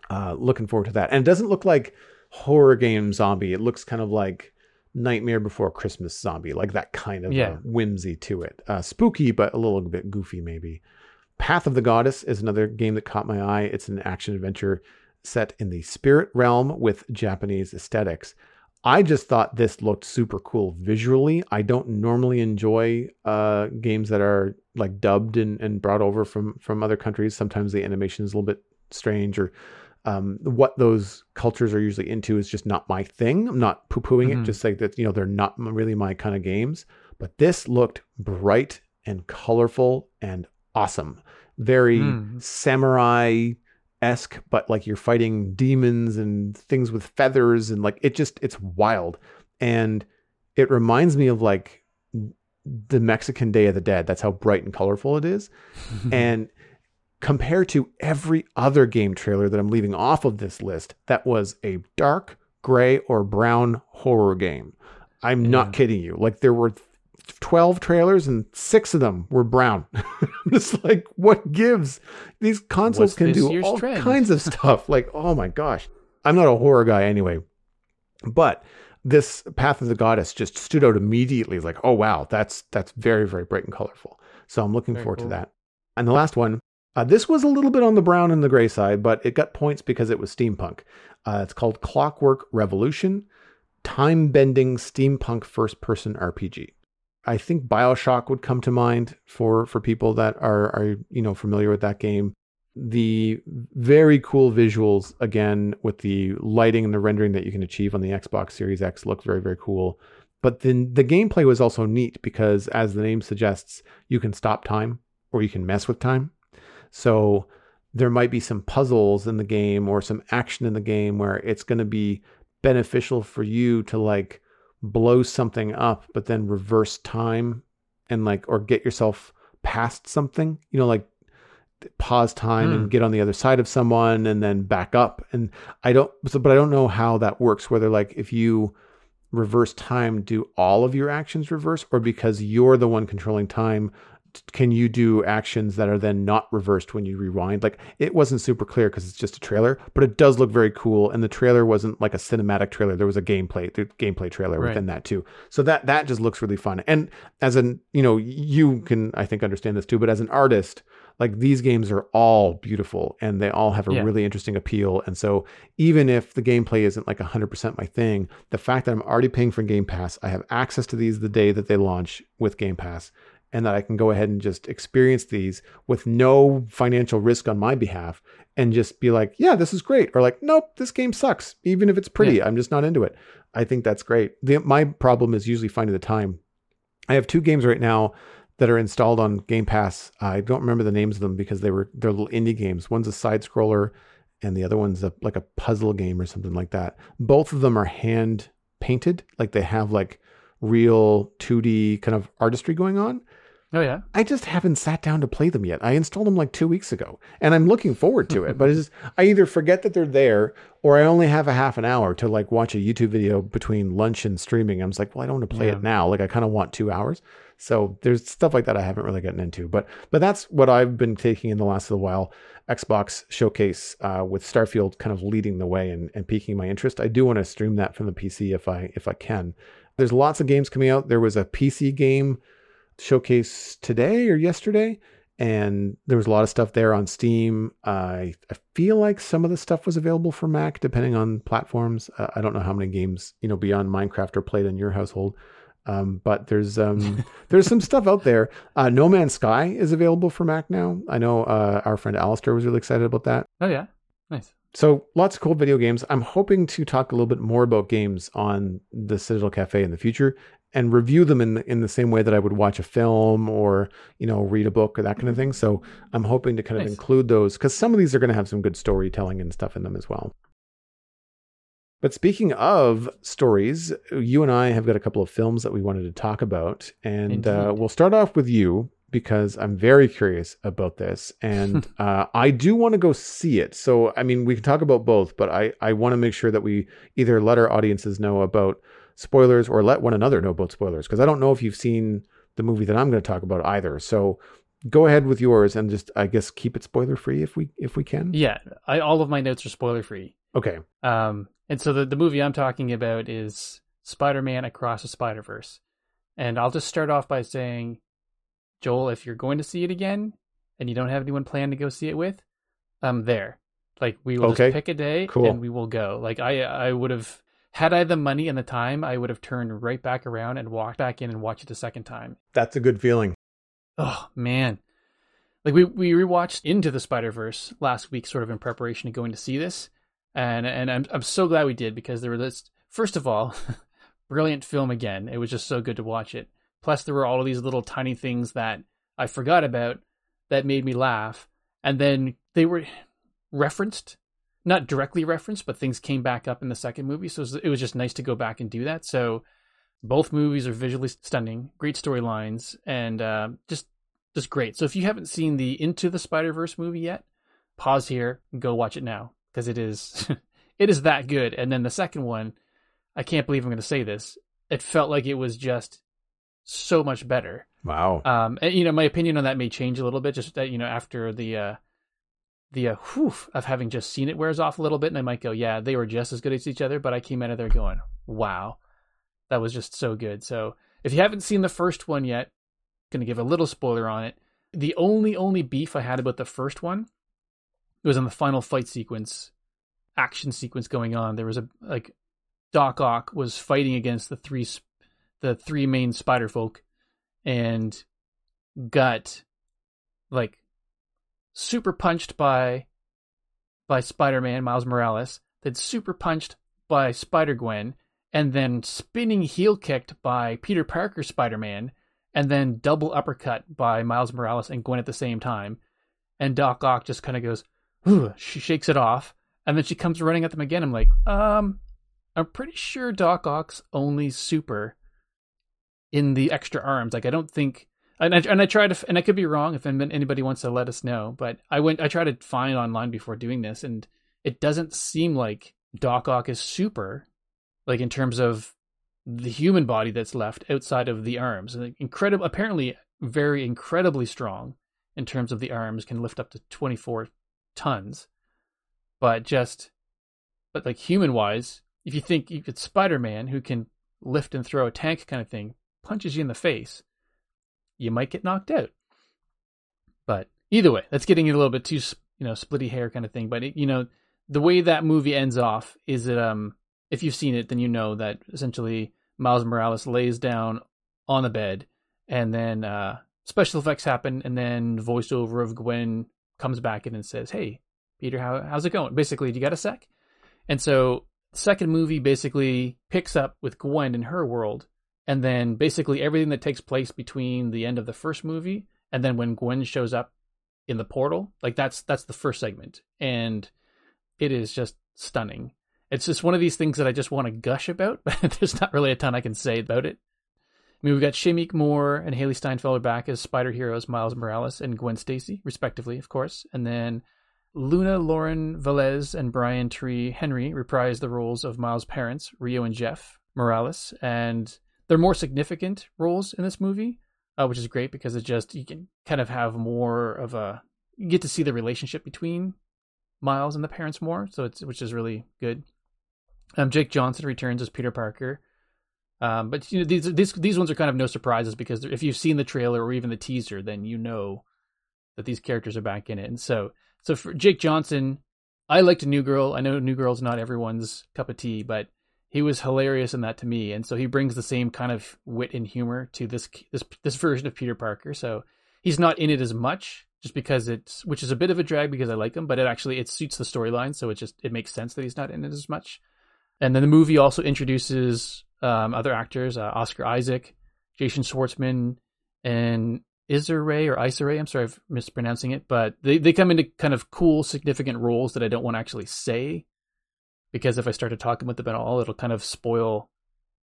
uh, looking forward to that. And it doesn't look like horror game zombie. It looks kind of like Nightmare Before Christmas zombie, like that kind of Yeah. whimsy to it. Uh, spooky, but a little bit goofy maybe. Path of the Goddess is another game that caught my eye. It's an action adventure set in the spirit realm with Japanese aesthetics. I just thought this looked super cool visually. I don't normally enjoy uh, games that are like dubbed and, and brought over from from other countries. Sometimes the animation is a little bit strange or um, what those cultures are usually into is just not my thing. I'm not poo pooing it, Mhm. just like that, you know, they're not really my kind of games. But this looked bright and colorful and awesome. Very Mm. samurai esque, but like you're fighting demons and things with feathers and like it just, it's wild. And it reminds me of like the Mexican Day of the Dead. That's how bright and colorful it is [laughs] and compared to every other game trailer that I'm leaving off of this list, that was a dark gray or brown horror game. I'm Yeah. not kidding you. Like there were 12 trailers and six of them were brown. [laughs] I'm just like, what gives? These consoles What's can do all trend? kinds of [laughs] stuff. Like, oh my gosh. I'm not a horror guy anyway. But this Path of the Goddess just stood out immediately. Like, oh wow, that's that's very, very bright and colorful. So I'm looking Very forward cool. to that. And the last one, uh, this was a little bit on the brown and the gray side, but it got points because it was steampunk. Uh, it's called Clockwork Revolution, time bending steampunk first person RPG. I think Bioshock would come to mind for for people that are are you know familiar with that game. The very cool visuals again with the lighting and the rendering that you can achieve on the Xbox Series X look very very cool. But then the gameplay was also neat because as the name suggests, you can stop time or you can mess with time. So there might be some puzzles in the game or some action in the game where it's going to be beneficial for you to like blow something up but then reverse time and like or get yourself past something you know like pause time Hmm. and get on the other side of someone and then back up and i don't so, but i don't know how that works whether like if you reverse time do all of your actions reverse or because you're the one controlling time can you do actions that are then not reversed when you rewind? Like it wasn't super clear because it's just a trailer but it does look very cool and the trailer wasn't like a cinematic trailer. There was a gameplay the gameplay trailer Right. within that too. So that that just looks really fun. And as an you know you can i think understand this too but as an artist like these games are all beautiful and they all have a Yeah. really interesting appeal. And so even if the gameplay isn't like 100% my thing the fact that i'm already paying for game pass i have access to these the day that they launch with game pass and that i can go ahead and just experience these with no financial risk on my behalf and just be like yeah this is great or like nope this game sucks even if it's pretty i'm just not into it i think that's great the, my problem is usually finding the time i have two games right now that are installed on Game Pass. I don't remember the names of them because they were they're little indie games. One's a side scroller, and the other one's a, like a puzzle game or something like that. Both of them are hand painted, like they have like real 2D kind of artistry going on. Oh yeah. I just haven't sat down to play them yet. I installed them like two weeks ago, and I'm looking forward to it. but it's [laughs] just, I either forget that they're there, or I only have a half an hour to like watch a YouTube video between lunch and streaming. I'm just like, well, I don't want to play Yeah. it now. Like I kind of want two hours. So there's stuff like that I haven't really gotten into. But but that's what I've been taking in the last little while. Xbox showcase uh, with Starfield kind of leading the way and, and piquing my interest. I do want to stream that from the PC if I if I can. There's lots of games coming out. There was a PC game showcase today or yesterday, and there was a lot of stuff there on Steam. I I feel like some of the stuff was available for Mac, depending on platforms. Uh, I don't know how many games you know beyond Minecraft are played in your household, um, but there's um, [laughs] there's some stuff out there. Uh, no Man's Sky is available for Mac now. I know uh, our friend Alistair was really excited about that. Oh yeah, nice. So lots of cool video games. I'm hoping to talk a little bit more about games on the Citadel Cafe in the future and review them in in the same way that I would watch a film or you know read a book or that kind of thing. So I'm hoping to kind nice. of include those because some of these are going to have some good storytelling and stuff in them as well. But speaking of stories, you and I have got a couple of films that we wanted to talk about, and uh, we'll start off with you because I'm very curious about this, and [laughs] uh, I do want to go see it. So I mean, we can talk about both, but I I want to make sure that we either let our audiences know about spoilers or let one another know about spoilers because I don't know if you've seen the movie that I'm going to talk about either. So go ahead with yours and just I guess keep it spoiler free if we if we can. Yeah, I, all of my notes are spoiler free. Okay. Um, and so the the movie I'm talking about is Spider-Man Across the Spider-Verse, and I'll just start off by saying, Joel, if you're going to see it again and you don't have anyone planned to go see it with, I'm there. Like we will okay. just pick a day cool. and we will go. Like I I would have had I the money and the time, I would have turned right back around and walked back in and watched it a second time. That's a good feeling. Oh man. Like we we rewatched Into the Spider-Verse last week sort of in preparation to going to see this. And and I'm I'm so glad we did because there were this first of all, [laughs] brilliant film again. It was just so good to watch it. Plus there were all of these little tiny things that I forgot about that made me laugh. And then they were referenced not directly referenced, but things came back up in the second movie. So it was just nice to go back and do that. So both movies are visually stunning, great storylines, and uh, just just great. So if you haven't seen the Into the Spider Verse movie yet, pause here, and go watch it now because it is [laughs] it is that good. And then the second one, I can't believe I'm going to say this. It felt like it was just so much better. Wow. Um, and you know, my opinion on that may change a little bit. Just that you know, after the uh, the uh, whew of having just seen it wears off a little bit, and I might go, yeah, they were just as good as each other, but I came out of there going, wow, that was just so good. So if you haven't seen the first one yet, going to give a little spoiler on it. The only only beef I had about the first one was in the final fight sequence, action sequence going on. There was a like Doc Ock was fighting against the three the three main spider folk and got like super punched by by Spider-Man Miles Morales, then super punched by Spider-Gwen, and then spinning heel kicked by Peter Parker Spider-Man, and then double uppercut by Miles Morales and Gwen at the same time. And Doc Ock just kind of goes, she shakes it off, and then she comes running at them again. I'm like, um, I'm pretty sure Doc Ock's only super in the extra arms. Like, I don't think and I, and I tried to, and I could be wrong if anybody wants to let us know, but I went, I tried to find online before doing this, and it doesn't seem like Doc Ock is super, like in terms of the human body that's left outside of the arms. Incredible, apparently very incredibly strong in terms of the arms, can lift up to 24 tons, but just, but like human wise, if you think you could Spider Man who can lift and throw a tank kind of thing, punches you in the face you might get knocked out. But either way, that's getting a little bit too, you know, splitty hair kind of thing. But it, you know, the way that movie ends off is that um, if you've seen it, then you know that essentially Miles Morales lays down on the bed, and then uh, special effects happen, and then voiceover of Gwen comes back in and says, "Hey, Peter, how how's it going?" Basically, do you got a sec? And so, second movie basically picks up with Gwen in her world, and then basically everything that takes place between the end of the first movie and then when Gwen shows up in the portal, like that's that's the first segment, and it is just stunning. It's just one of these things that I just want to gush about, [laughs] but there's not really a ton I can say about it. I mean, we've got Shameik Moore and Hailee Steinfeld back as Spider Heroes Miles Morales and Gwen Stacy, respectively, of course, and then Luna Lauren Velez and Brian Tyree Henry reprise the roles of Miles' parents, Rio and Jeff Morales, and they're more significant roles in this movie, uh, which is great because it just you can kind of have more of a you get to see the relationship between Miles and the parents more, so it's which is really good. Um, Jake Johnson returns as Peter Parker. Um, but you know these these these ones are kind of no surprises because if you've seen the trailer or even the teaser, then you know that these characters are back in it. And so, so for Jake Johnson, I liked New Girl. I know New Girl's not everyone's cup of tea, but he was hilarious in that to me. And so he brings the same kind of wit and humor to this this this version of Peter Parker. So he's not in it as much just because it's which is a bit of a drag because I like him, but it actually it suits the storyline, so it just it makes sense that he's not in it as much. And then the movie also introduces um, other actors, uh, Oscar Isaac, Jason Schwartzman, and Rae or Rae. I'm sorry if mispronouncing it, but they, they come into kind of cool, significant roles that I don't want to actually say because if I start to talk about them at all, it'll kind of spoil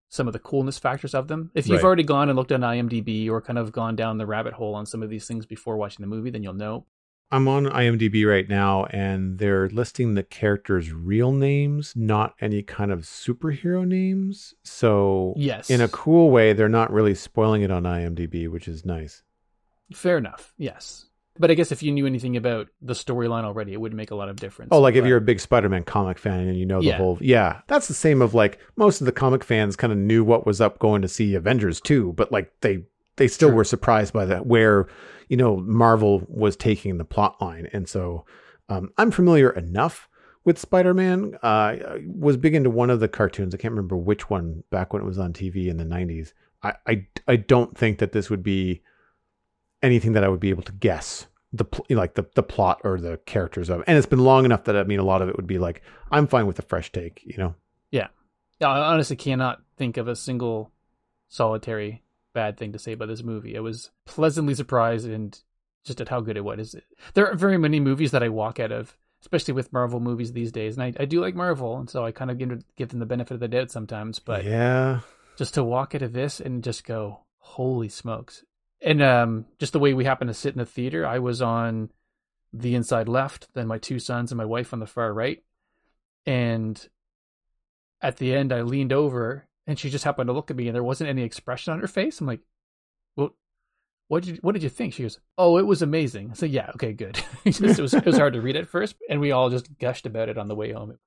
some of the coolness factors of them. If you've Right. already gone and looked on IMDb or kind of gone down the rabbit hole on some of these things before watching the movie, then you'll know. I'm on IMDb right now, and they're listing the characters' real names, not any kind of superhero names. So, Yes. in a cool way, they're not really spoiling it on IMDb, which is nice. Fair enough. Yes. But I guess if you knew anything about the storyline already, it would make a lot of difference. Oh, like if you're a big Spider-Man comic fan and you know the Yeah. whole, yeah, that's the same. Of like most of the comic fans kind of knew what was up going to see Avengers too, but like they they still were surprised by that where you know Marvel was taking the plot line, and so um, I'm familiar enough with Spider-Man. Uh, I was big into one of the cartoons. I can't remember which one back when it was on TV in the '90s. I I, I don't think that this would be anything that I would be able to guess the pl- like the the plot or the characters of. it. And it's been long enough that I mean a lot of it would be like I'm fine with a fresh take, you know. Yeah, I honestly cannot think of a single solitary bad thing to say about this movie. I was pleasantly surprised and just at how good it was. There are very many movies that I walk out of, especially with Marvel movies these days, and I, I do like Marvel, and so I kind of give, give them the benefit of the doubt sometimes. But yeah, just to walk out of this and just go, holy smokes! And um, just the way we happened to sit in the theater, I was on the inside left, then my two sons and my wife on the far right, and at the end, I leaned over and she just happened to look at me, and there wasn't any expression on her face. I'm like, "Well, what did you, what did you think?" She goes, "Oh, it was amazing." So yeah, okay, good. [laughs] It was it was hard to read at first, and we all just gushed about it on the way home.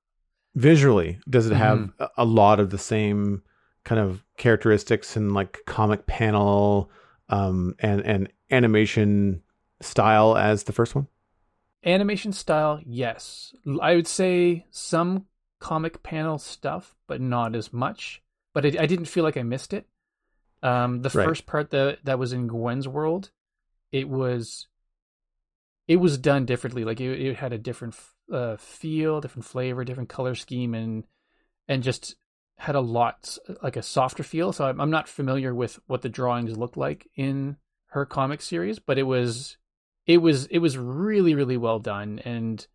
visually, does it have Mm-hmm. a- a lot of the same kind of characteristics and like comic panel um and and animation style as the first one? Animation style, yes. I would say some comic panel stuff, but not as much. But I, I didn't feel like I missed it. Um, the Right. first part that that was in Gwen's world, it was it was done differently. Like it, it had a different uh, feel, different flavor, different color scheme, and and just had a lot like a softer feel. So I'm, not familiar with what the drawings looked like in her comic series, but it was it was it was really really well done and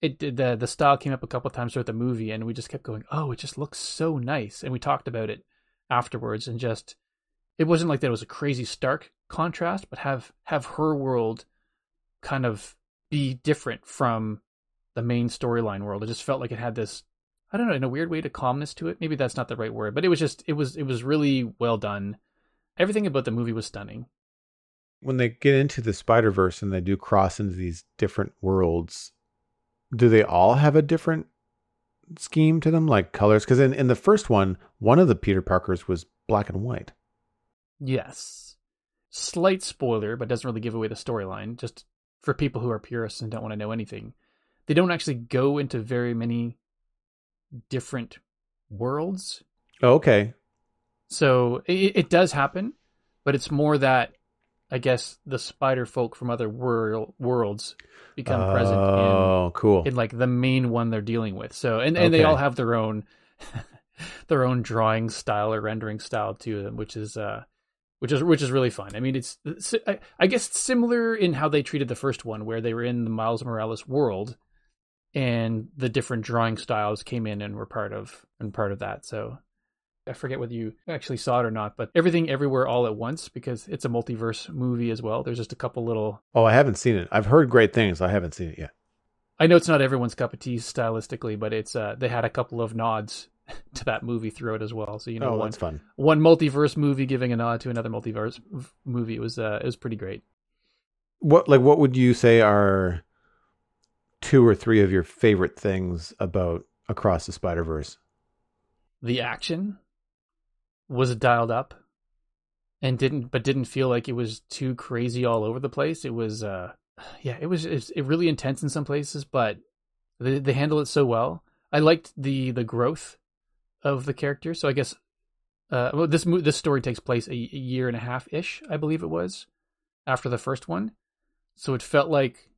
it did the the style came up a couple times throughout the movie and we just kept going oh it just looks so nice and we talked about it afterwards and just it wasn't like that it was a crazy stark contrast but have have her world kind of be different from the main storyline world it just felt like it had this i don't know in a weird way to calmness to it maybe that's not the right word but it was just it was it was really well done everything about the movie was stunning When they get into the Spider Verse and they do cross into these different worlds, do they all have a different scheme to them, like colors? Because in in the first one, one of the Peter Parkers was black and white. Yes. Slight spoiler, but doesn't really give away the storyline. Just for people who are purists and don't want to know anything, they don't actually go into very many different worlds. Oh, okay. So it, it does happen, but it's more that I guess the spider folk from other world, worlds become present Oh, cool. in like the main one they're dealing with. So and, and they all have their own [laughs] their own drawing style or rendering style to them, which is uh which is which is really fun. I mean, it's, it's I, I guess it's similar in how they treated the first one, where they were in the Miles Morales world, and the different drawing styles came in and were part of and part of that. So I forget whether you actually saw it or not, but everything everywhere all at once because it's a multiverse movie as well. There's just a couple little Oh, I haven't seen it. I've heard great things. I haven't seen it yet. I know it's not everyone's cup of tea stylistically, but it's uh they had a couple of nods [laughs] to that movie throughout as well. So you know oh, one fun. one multiverse movie giving a nod to another multiverse v- movie. It was uh it was pretty great. What like what would you say are two or three of your favorite things about Across the Spider Verse? The action was dialed up and didn't but didn't feel like it was too crazy all over the place. It was uh [sighs] yeah, it was it's it really intense in some places, but they they handle it so well. I liked the the growth of the character. So I guess uh, well, this this story takes place a, a year and a half ish, I believe it was, after the first one. So it felt like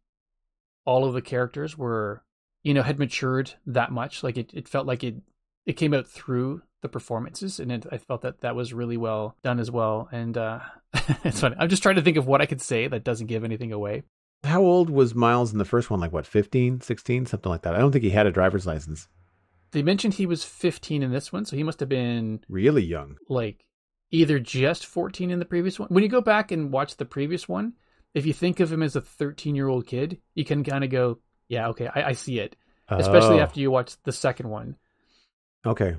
all of the characters were, you know, had matured that much. Like it, it felt like it it came out through the performances, and it, I felt that that was really well done as well. And uh, [laughs] it's funny. I'm just trying to think of what I could say that doesn't give anything away. How old was Miles in the first one? Like what, 15, 16, something like that? I don't think he had a driver's license. They mentioned he was 15 in this one, so he must have been really young. Like either just 14 in the previous one. When you go back and watch the previous one, if you think of him as a 13 year old kid, you can kind of go, yeah, okay, I, I see it. Oh. Especially after you watch the second one. Okay.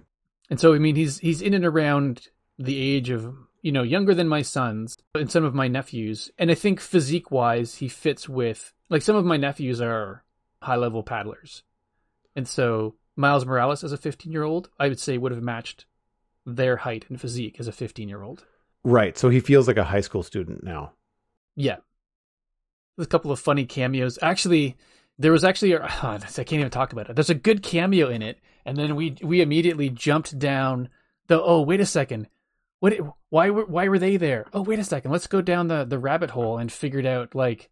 And so, I mean, he's he's in and around the age of you know younger than my sons and some of my nephews, and I think physique wise, he fits with like some of my nephews are high level paddlers, and so Miles Morales as a 15 year old, I would say would have matched their height and physique as a 15 year old. Right. So he feels like a high school student now. Yeah. There's a couple of funny cameos. Actually, there was actually oh, [sighs] I can't even talk about it. There's a good cameo in it, and then we we immediately jumped down the oh wait a second, what why were why were they there? Oh wait a second, let's go down the the rabbit hole and figure it out. Like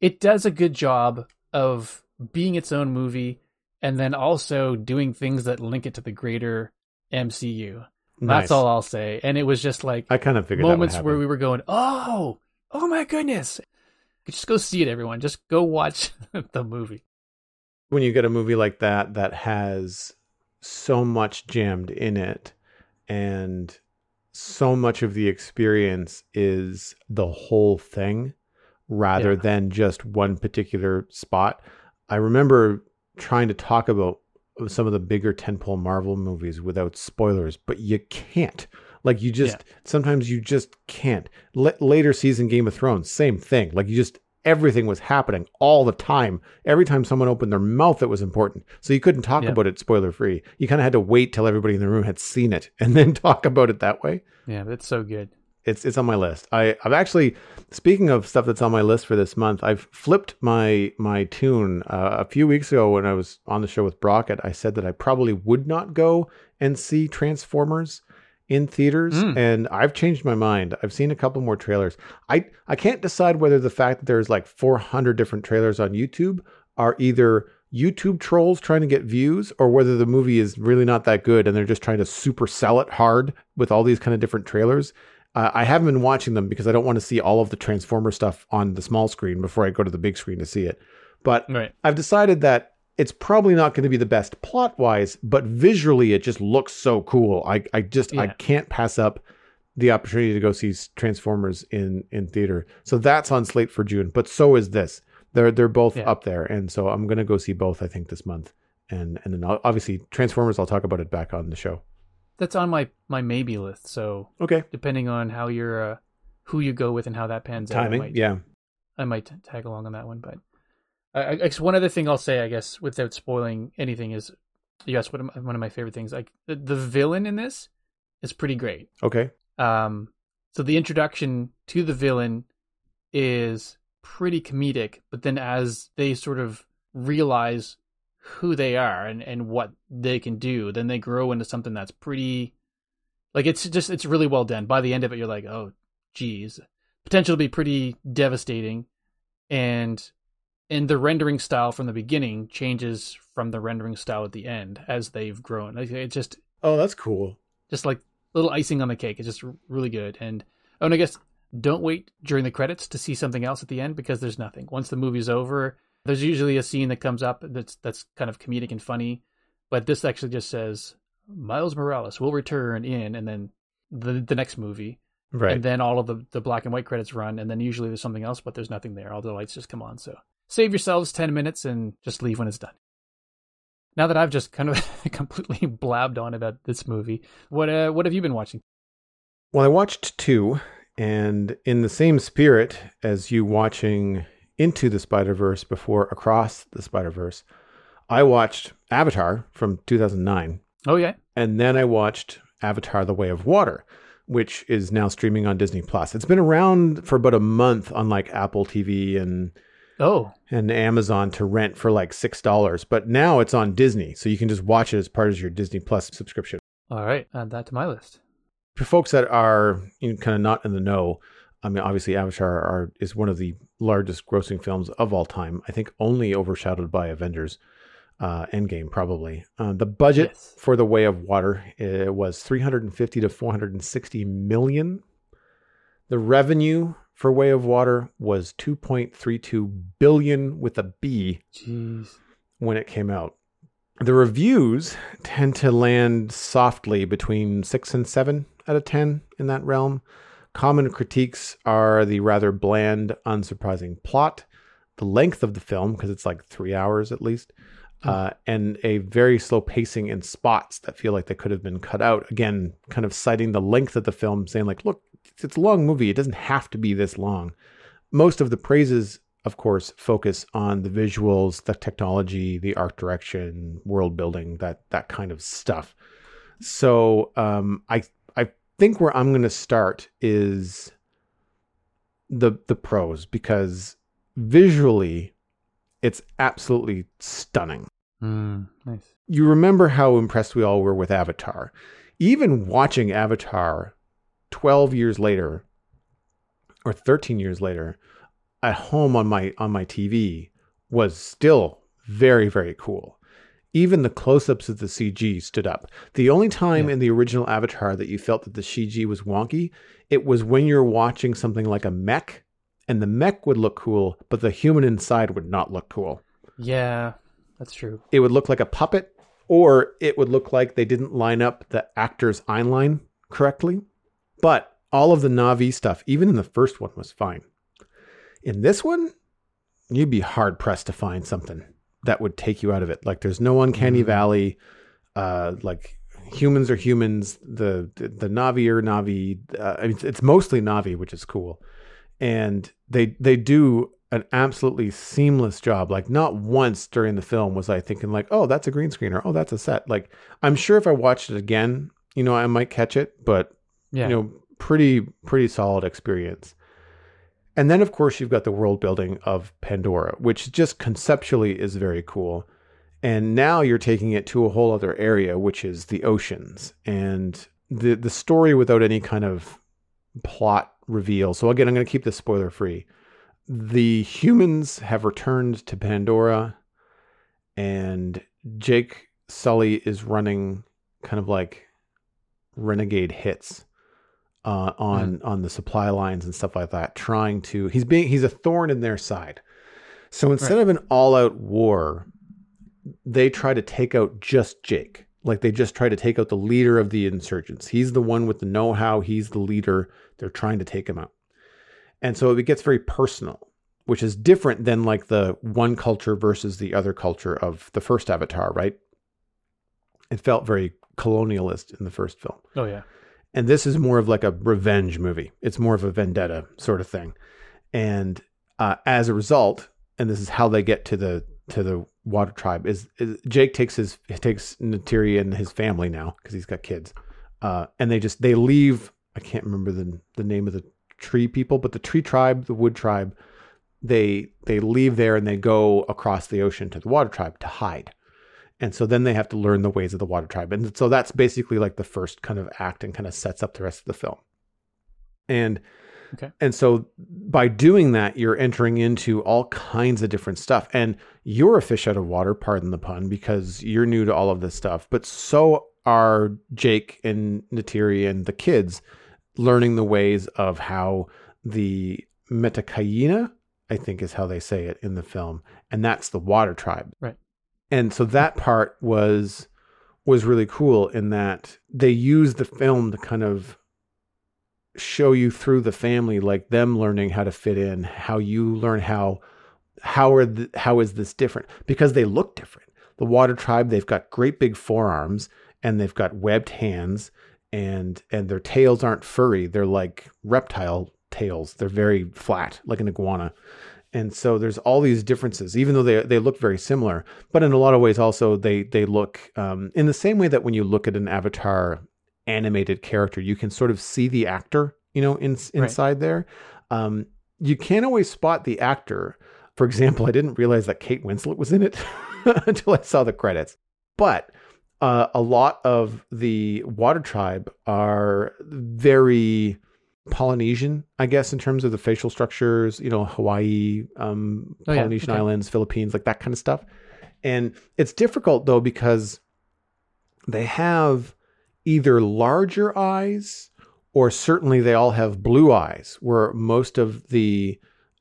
it does a good job of being its own movie and then also doing things that link it to the greater MCU. Nice. That's all I'll say. And it was just like I kind of figured moments where we were going, oh, oh my goodness. Just go see it, everyone. Just go watch [laughs] the movie. When you get a movie like that that has so much jammed in it and so much of the experience is the whole thing rather yeah. than just one particular spot. I remember trying to talk about some of the bigger tentpole Marvel movies without spoilers, but you can't. Like you just yeah. sometimes you just can't. L- later season Game of Thrones, same thing. Like you just everything was happening all the time. Every time someone opened their mouth, it was important. So you couldn't talk yeah. about it spoiler free. You kind of had to wait till everybody in the room had seen it and [laughs] then talk about it that way. Yeah, that's so good. It's it's on my list. I I've actually speaking of stuff that's on my list for this month. I've flipped my my tune uh, a few weeks ago when I was on the show with Brockett. I said that I probably would not go and see Transformers in theaters mm. and I've changed my mind. I've seen a couple more trailers. I I can't decide whether the fact that there's like 400 different trailers on YouTube are either YouTube trolls trying to get views or whether the movie is really not that good and they're just trying to super sell it hard with all these kind of different trailers. Uh, I haven't been watching them because I don't want to see all of the Transformer stuff on the small screen before I go to the big screen to see it. But right. I've decided that it's probably not going to be the best plot wise, but visually it just looks so cool. I, I just yeah. I can't pass up the opportunity to go see Transformers in in theater. So that's on slate for June, but so is this. They're they're both yeah. up there, and so I'm gonna go see both. I think this month, and and then obviously Transformers. I'll talk about it back on the show that's on my my maybe list. So okay, depending on how you're uh, who you go with and how that pans Timing, out, timing, yeah, I might tag along on that one. But I, I guess one other thing I'll say, I guess, without spoiling anything, is yes, one of my favorite things. Like the, the villain in this is pretty great. Okay. Um, so the introduction to the villain is pretty comedic, but then as they sort of realize who they are and, and what they can do, then they grow into something that's pretty like it's just it's really well done. By the end of it, you're like, oh, geez, potential to be pretty devastating, and and the rendering style from the beginning changes from the rendering style at the end as they've grown. It just oh, that's cool. Just like little icing on the cake. It's just really good. And oh, and I guess don't wait during the credits to see something else at the end because there's nothing. Once the movie's over, there's usually a scene that comes up that's that's kind of comedic and funny, but this actually just says Miles Morales will return in, and then the the next movie, right? And then all of the the black and white credits run, and then usually there's something else, but there's nothing there. All the lights just come on. So save yourselves ten minutes and just leave when it's done. Now that I've just kind of [laughs] completely blabbed on about this movie, what uh, what have you been watching? Well, I watched two, and in the same spirit as you watching into the Spider Verse before Across the Spider Verse, I watched Avatar from 2009. Oh, yeah. And then I watched Avatar The Way of Water, which is now streaming on Disney Plus. It's been around for about a month on like Apple TV and Oh, and Amazon to rent for like six dollars. But now it's on Disney, so you can just watch it as part of your Disney Plus subscription. all right. Add that to my list. For folks that are you know, kind of not in the know, I mean, obviously Avatar are, is one of the largest grossing films of all time. I think only overshadowed by Avengers uh, Endgame, probably. Uh, the budget Yes. for The Way of Water uh, was 350 to 460 million. The revenue for Way of Water was 2.32 billion with a B Jeez. when it came out. The reviews tend to land softly between 6 and 7 out of 10 in that realm. Common critiques are the rather bland, unsurprising plot, the length of the film, because it's like three hours at least, uh, and a very slow pacing in spots that feel like they could have been cut out. Again, kind of citing the length of the film, saying, like, look, it's, it's a long movie. It doesn't have to be this long. Most of the praises, of course, focus on the visuals, the technology, the art direction, world building, that that kind of stuff. So um, I I think where I'm going to start is the the pros because visually it's absolutely stunning. Mm, nice. You remember how impressed we all were with Avatar. Even watching Avatar 12 years later or 13 years later at home on my on my TV was still very very cool. Even the close-ups of the CG stood up. The only time Yeah. in the original Avatar that you felt that the CG was wonky, it was when you're watching something like a mech and the mech would look cool, but the human inside would not look cool Yeah, that's true. it would look like a puppet or it would look like they didn't line up the actor's eye line correctly. But all of the Navi stuff, even in the first one, was fine. In this one, you'd be hard pressed to find something that would take you out of it. Like there's no uncanny Mhm. valley. Uh, like humans are humans. The the, the Navi are Navi. Uh, I mean, it's, it's mostly Navi, which is cool. And they they do an absolutely seamless job. Like not once during the film was I thinking like, oh, that's a green screen or oh, that's a set. Like I'm sure if I watched it again, you know, I might catch it, but Yeah. you know, pretty pretty solid experience. And then of course you've got the world building of Pandora, which just conceptually is very cool. And now you're taking it to a whole other area, which is the oceans and the the story without any kind of plot reveal. So again, I'm going to keep this spoiler free. The humans have returned to Pandora and Jake Sully is running kind of like renegade hits uh, on on the supply lines and stuff like that, trying to he's being he's a thorn in their side. So instead Right. of an all out war, they try to take out just Jake. Like they just try to take out the leader of the insurgents. He's the one with the know how. He's the leader. They're trying to take him out. And so it gets very personal, which is different than like the one culture versus the other culture of the first Avatar, right? It felt very colonialist in the first film. oh yeah. And this is more of like a revenge movie. It's more of a vendetta sort of thing. And uh, as a result, and this is how they get to the to the water tribe is, is Jake takes his takes Neytiri and his family now because he's got kids, uh, and they just they leave. I can't remember the the name of the tree people, but the tree tribe, the wood tribe, they they leave there and they go across the ocean to the water tribe to hide. And so then they have to learn the ways of the water tribe. And so that's basically like the first kind of act and kind of sets up the rest of the film. And Okay. and so by doing that, you're entering into all kinds of different stuff. And you're a fish out of water, pardon the pun, because you're new to all of this stuff. But so are Jake and Neytiri and the kids learning the ways of how the Metkayina, I think is how they say it in the film, and that's the water tribe. Right. And so that part was was really cool in that they used the film to kind of show you through the family like them learning how to fit in how you learn how how are the, how is this different? Because they look different. The water tribe they've got great big forearms and they've got webbed hands and and their tails aren't furry. They're like reptile tails. They're very flat like an iguana and so there's all these differences even though they they look very similar but in a lot of ways also they they look um, in the same way that when you look at an avatar animated character you can sort of see the actor you know in, inside there. Um, you can't always spot the actor. For example, [laughs] I didn't realize that Kate Winslet was in it [laughs] until I saw the credits. But uh, a lot of the water tribe are very Polynesian, I guess, in terms of the facial structures, you know, Hawaii, um, Oh, yeah. Polynesian Okay. islands, Philippines, like that kind of stuff. And it's difficult though because they have either larger eyes or certainly they all have blue eyes, where most of the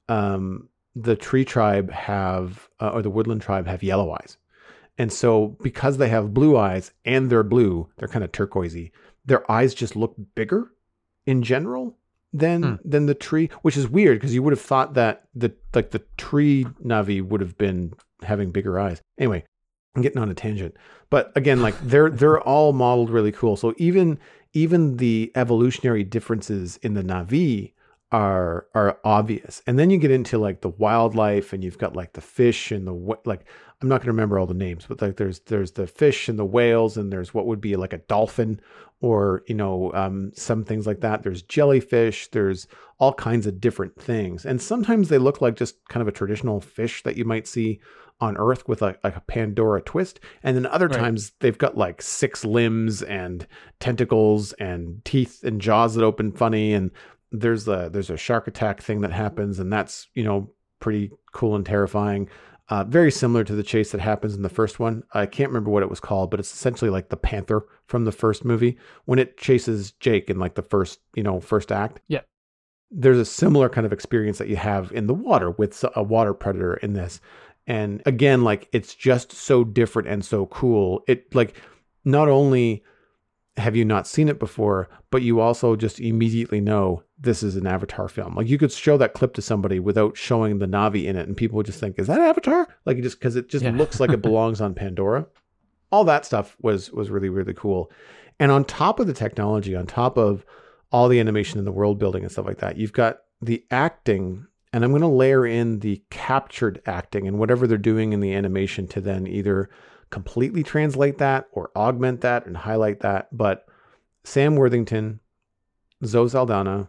um, the tree tribe have uh, or the woodland tribe have yellow eyes. And so because they have blue eyes and they're blue, they're kind of turquoisey. Their eyes just look bigger in general than Hmm. than the tree, which is weird because you would have thought that the like the tree Navi would have been having bigger eyes. Anyway, I'm getting on a tangent. But again, like they're [laughs] they're all modeled really cool. So even even the evolutionary differences in the Navi are are obvious. And then you get into like the wildlife and you've got like the fish and the like I'm not going to remember all the names, but like there's there's the fish and the whales and there's what would be like a dolphin or you know um, some things like that. There's jellyfish. There's all kinds of different things, and sometimes they look like just kind of a traditional fish that you might see on Earth with a, like a Pandora twist, and then other Right. times they've got like six limbs and tentacles and teeth and jaws that open funny, and there's a there's a shark attack thing that happens, and that's you know pretty cool and terrifying. Uh, very similar to the chase that happens in the first one. I can't remember what it was called, but it's essentially like the panther from the first movie when it chases Jake in like the first, you know, first act. Yeah. There's a similar kind of experience that you have in the water with a water predator in this. And again, like it's just so different and so cool. It like not only have you not seen it before, but you also just immediately know this is an Avatar film. Like you could show that clip to somebody without showing the Navi in it, and people would just think, "Is that Avatar?" Like just because it just Yeah. looks like it [laughs] belongs on Pandora. All that stuff was was really really cool. And on top of the technology, on top of all the animation and the world building and stuff like that, you've got the acting. And I'm going to layer in the captured acting and whatever they're doing in the animation to then either completely translate that or augment that and highlight that. But Sam Worthington, Zoe Saldana,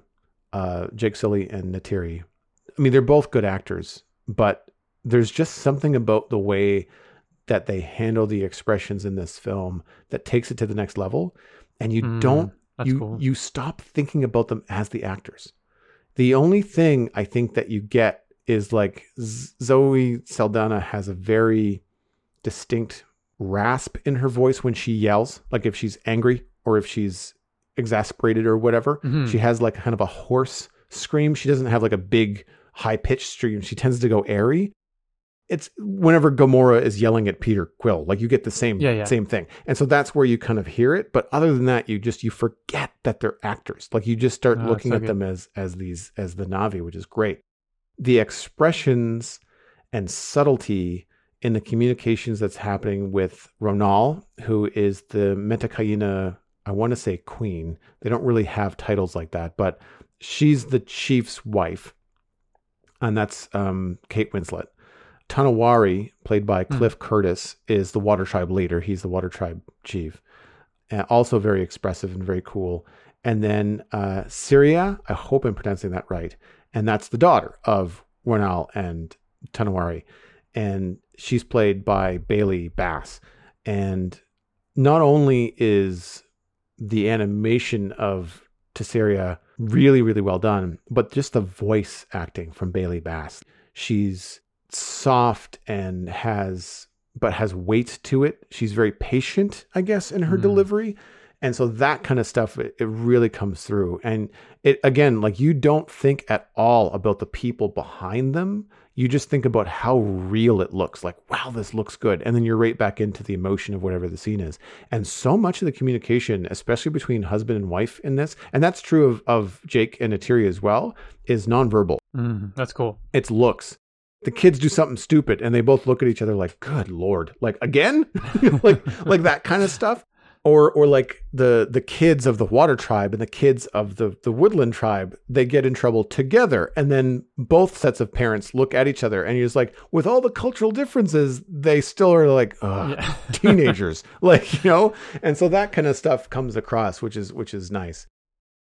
uh, Jake Sully, and Neytiri, I mean, they're both good actors, but there's just something about the way that they handle the expressions in this film that takes it to the next level. And you Mm, don't, you, cool. you stop thinking about them as the actors. The only thing I think that you get is like Zoe Saldana has a very distinct rasp in her voice when she yells, like if she's angry or if she's exasperated or whatever. Mhm. She has like kind of a hoarse scream. She doesn't have like a big high pitched scream. She tends to go airy. It's whenever Gamora is yelling at Peter Quill, like you get the same Yeah, yeah. same thing. And so that's where you kind of hear it. But other than that, you just you forget that they're actors. Like you just start Oh, looking so at good. them as as these as the Navi, which is great. The expressions and subtlety in the communications that's happening with Ronal, who is the Metkayina, I want to say queen. They don't really have titles like that, but she's the chief's wife. And that's um, Kate Winslet. Tonowari, played by Hmm. Cliff Curtis, is the water tribe leader. He's the water tribe chief. Uh, also very expressive and very cool. And then uh, Tsireya, I hope I'm pronouncing that right. And that's the daughter of Ronal and Tonowari. And she's played by Bailey Bass. And not only is the animation of Tsireya really, really well done, but just the voice acting from Bailey Bass. She's soft and has, but has weight to it. She's very patient, I guess, in her Mm. delivery. And so that kind of stuff, it, it really comes through. And it, again, like you don't think at all about the people behind them. You just think about how real it looks like, wow, this looks good. And then you're right back into the emotion of whatever the scene is. And so much of the communication, especially between husband and wife in this, and that's true of, of Jake and Atiri as well, is nonverbal. Mhm. That's cool. It's looks. The kids do something stupid and they both look at each other like, good Lord, like again? [laughs] like like that kind of stuff. Or or like the the kids of the water tribe and the kids of the, the woodland tribe, they get in trouble together. And then both sets of parents look at each other and you're just like, with all the cultural differences, they still are like, Yeah. [laughs] teenagers. Like you know? And so that kind of stuff comes across which is which is nice.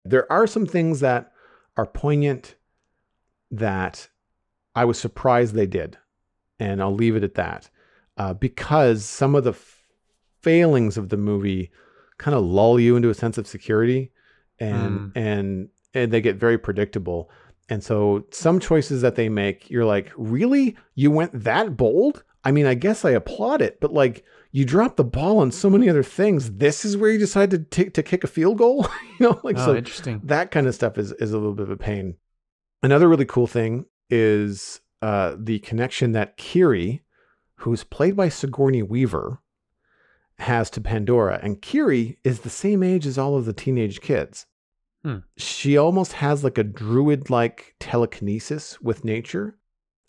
There are some things that are poignant that I was surprised they did, and I'll leave it at that, uh, because some of the failings of the movie kind of lull you into a sense of security, and Mm. and and they get very predictable. And so some choices that they make, you're like, really? You went that bold? I mean, I guess I applaud it, but like you dropped the ball on so many other things. This is where you decide to, to kick a field goal, [laughs] you know, like oh, so interesting. that kind of stuff is is a little bit of a pain. Another really cool thing is uh, the connection that Kiri, who's played by Sigourney Weaver, has to Pandora, and Kiri is the same age as all of the teenage kids. Hmm. She almost has like a druid-like telekinesis with nature.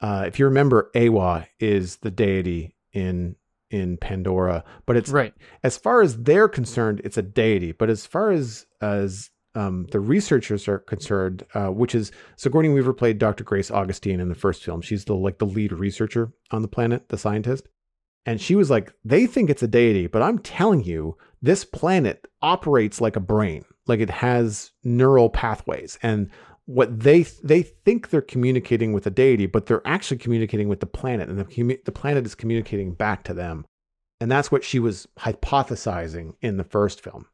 Uh, if you remember, Eywa is the deity in in Pandora, but it's Right. as far as they're concerned, it's a deity. But as far as as um, the researchers are concerned, uh, which is Sigourney Weaver played Dr. Grace Augustine in the first film. She's the like the lead researcher on the planet, the scientist, and she was like, they think it's a deity, but I'm telling you, this planet operates like a brain, like it has neural pathways, and what they they think they're communicating with a deity, but they're actually communicating with the planet, and the the planet is communicating back to them. And that's what she was hypothesizing in the first film.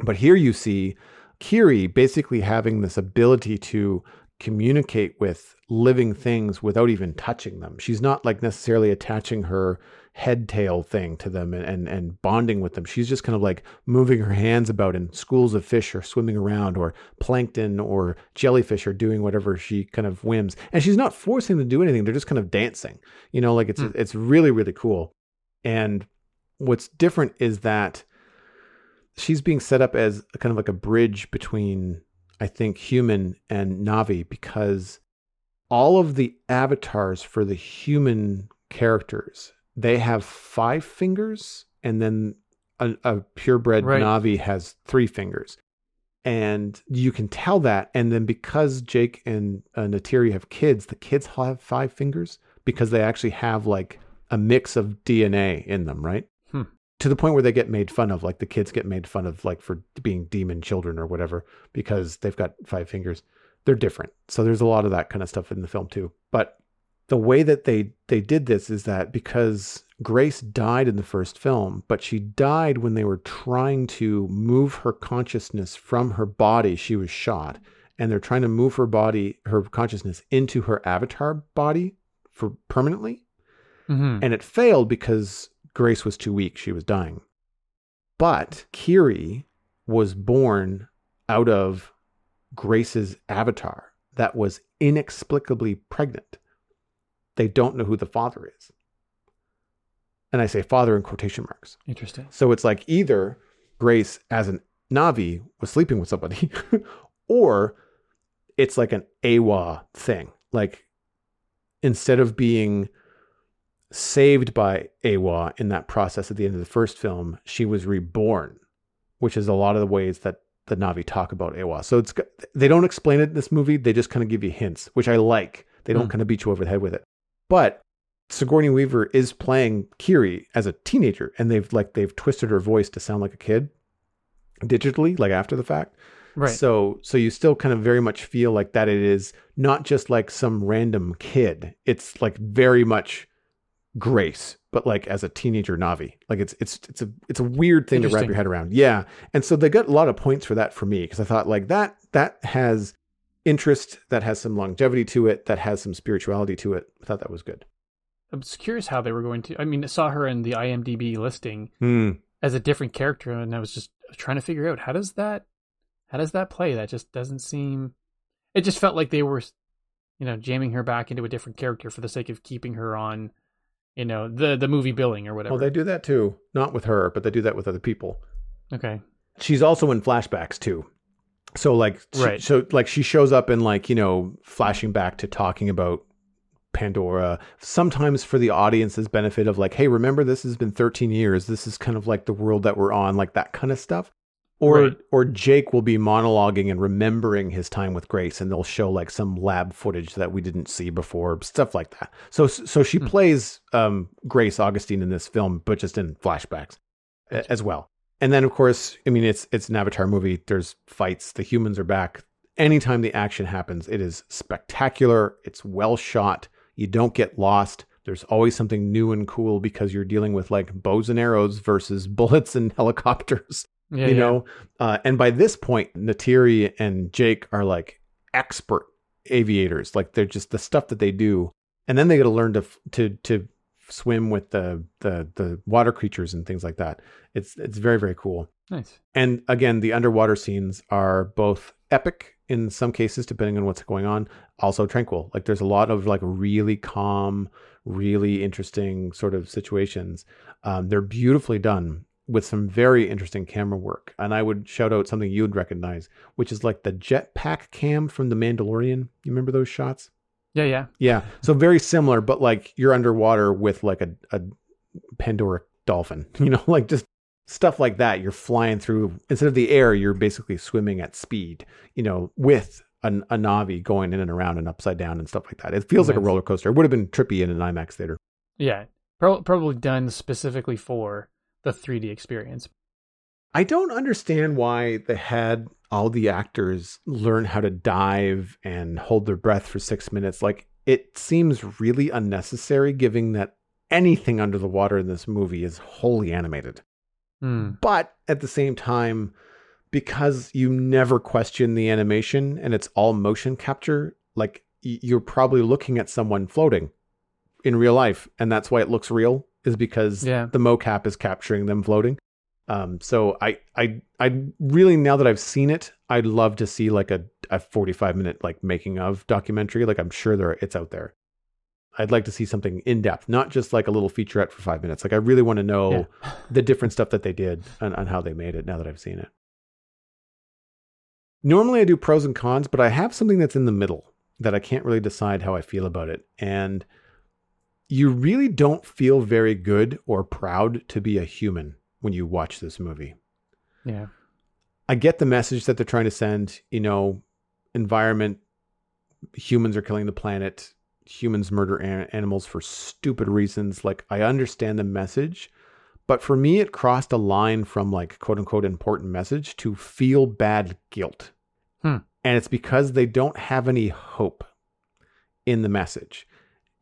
But here you see Kiri basically having this ability to communicate with living things without even touching them. She's not like necessarily attaching her head tail thing to them and, and, and bonding with them. She's just kind of like moving her hands about and schools of fish are swimming around or plankton or jellyfish are doing whatever she kind of whims. And she's not forcing them to do anything. They're just kind of dancing. You know, like it's Hmm. it's really, really cool. And what's different is that she's being set up as a kind of like a bridge between I think human and Navi because all of the avatars for the human characters they have five fingers and then a, a purebred Right. Navi has three fingers. And you can tell that. And then because Jake and uh, Neytiri have kids, the kids have five fingers because they actually have like a mix of DNA in them, right? Hmm. To the point where they get made fun of, like the kids get made fun of, like for being demon children or whatever, because they've got five fingers. They're different. So there's a lot of that kind of stuff in the film too. But the way that they they did this is that because Grace died in the first film, but she died when they were trying to move her consciousness from her body. She was shot, and they're trying to move her body, her consciousness, into her avatar body for permanently. hmm And it failed because Grace was too weak. She was dying. But Kiri was born out of Grace's avatar that was inexplicably pregnant. They don't know who the father is. And I say father in quotation marks. Interesting. So it's like either Grace as an Navi was sleeping with somebody, [laughs] or it's like an Eywa thing. Like instead of being saved by Eywa in that process at the end of the first film, she was reborn, which is a lot of the ways that the Navi talk about Eywa. So it's they don't explain it in this movie, they just kind of give you hints, which I like. They don't Hmm. kind of beat you over the head with it. But Sigourney Weaver is playing Kiri as a teenager, and they've like they've twisted her voice to sound like a kid digitally, like after the fact. Right. So so you still kind of very much feel like that it is not just like some random kid. It's like very much Grace, but like as a teenager Navi. Like it's it's it's a it's a weird thing to wrap your head around. Yeah. And so they got a lot of points for that for me because I thought like that that has interest, that has some longevity to it, that has some spirituality to it. I thought that was good. I was curious how they were going to. I mean, I saw her in the IMDb listing Hmm. as a different character, and I was just trying to figure out how does that, how does that play? That just doesn't seem. It just felt like they were, you know, jamming her back into a different character for the sake of keeping her on, you know, the the movie billing or whatever. Well, they do that too. Not with her, but they do that with other people. okay. she's also in flashbacks too. So like, she- Right. so like she shows up in like you know flashing back to talking about Pandora. Sometimes for the audience's benefit of like, hey, remember this has been 13 years. This is kind of like the world that we're on, like that kind of stuff. Or Right. or Jake will be monologuing and remembering his time with Grace, and they'll show like some lab footage that we didn't see before, stuff like that. So so she Hmm. plays um, Grace Augustine in this film, but just in flashbacks as well. And then of course, I mean it's it's an Avatar movie. There's fights. The humans are back. anytime the action happens, it is spectacular. It's well shot. You don't get lost. There's always something new and cool because you're dealing with like bows and arrows versus [laughs] bullets and helicopters. Yeah, you yeah. know, uh, and by this point, Neytiri and Jake are like expert aviators. Like they're just the stuff that they do, and then they got to learn to to to swim with the the the water creatures and things like that. It's it's very very cool. Nice. And again, the underwater scenes are both epic in some cases, depending on what's going on, also tranquil. Like there's a lot of like really calm, really interesting sort of situations. Um, they're beautifully done with some very interesting camera work. And I would shout out something you would recognize, which is like the jetpack cam from The Mandalorian. You remember those shots? Yeah, yeah. Yeah. So very similar, but like you're underwater with like a, a Pandora dolphin, [laughs] you know, like just stuff like that. You're flying through instead of the air, you're basically swimming at speed, you know, with an, a Navi going in and around and upside down and stuff like that. It feels like a roller coaster. It would have been trippy in an IMAX theater. Yeah. Pro- probably done specifically for the 3D experience. I don't understand why they had all the actors learn how to dive and hold their breath for six minutes. Like it seems really unnecessary, given that anything under the water in this movie is wholly animated. Hmm. But at the same time, because you never question the animation and it's all motion capture, like you're probably looking at someone floating in real life, and that's why it looks real. Is because Yeah. the mocap is capturing them floating. Um, so I, I, I really now that I've seen it, I'd love to see like a, a 45 minute like making of documentary. Like I'm sure there it's out there. I'd like to see something in depth, not just like a little featurette for five minutes. Like I really want to know Yeah. [laughs] the different stuff that they did and, and how they made it now that I've seen it. Normally I do pros and cons, but I have something that's in the middle that I can't really decide how I feel about it. And you really don't feel very good or proud to be a human when you watch this movie. Yeah. I get the message that they're trying to send, you know, environment, humans are killing the planet, humans murder an- animals for stupid reasons. Like, I understand the message, but for me, it crossed a line from like quote unquote important message to feel bad guilt. Hmm. And it's because they don't have any hope in the message.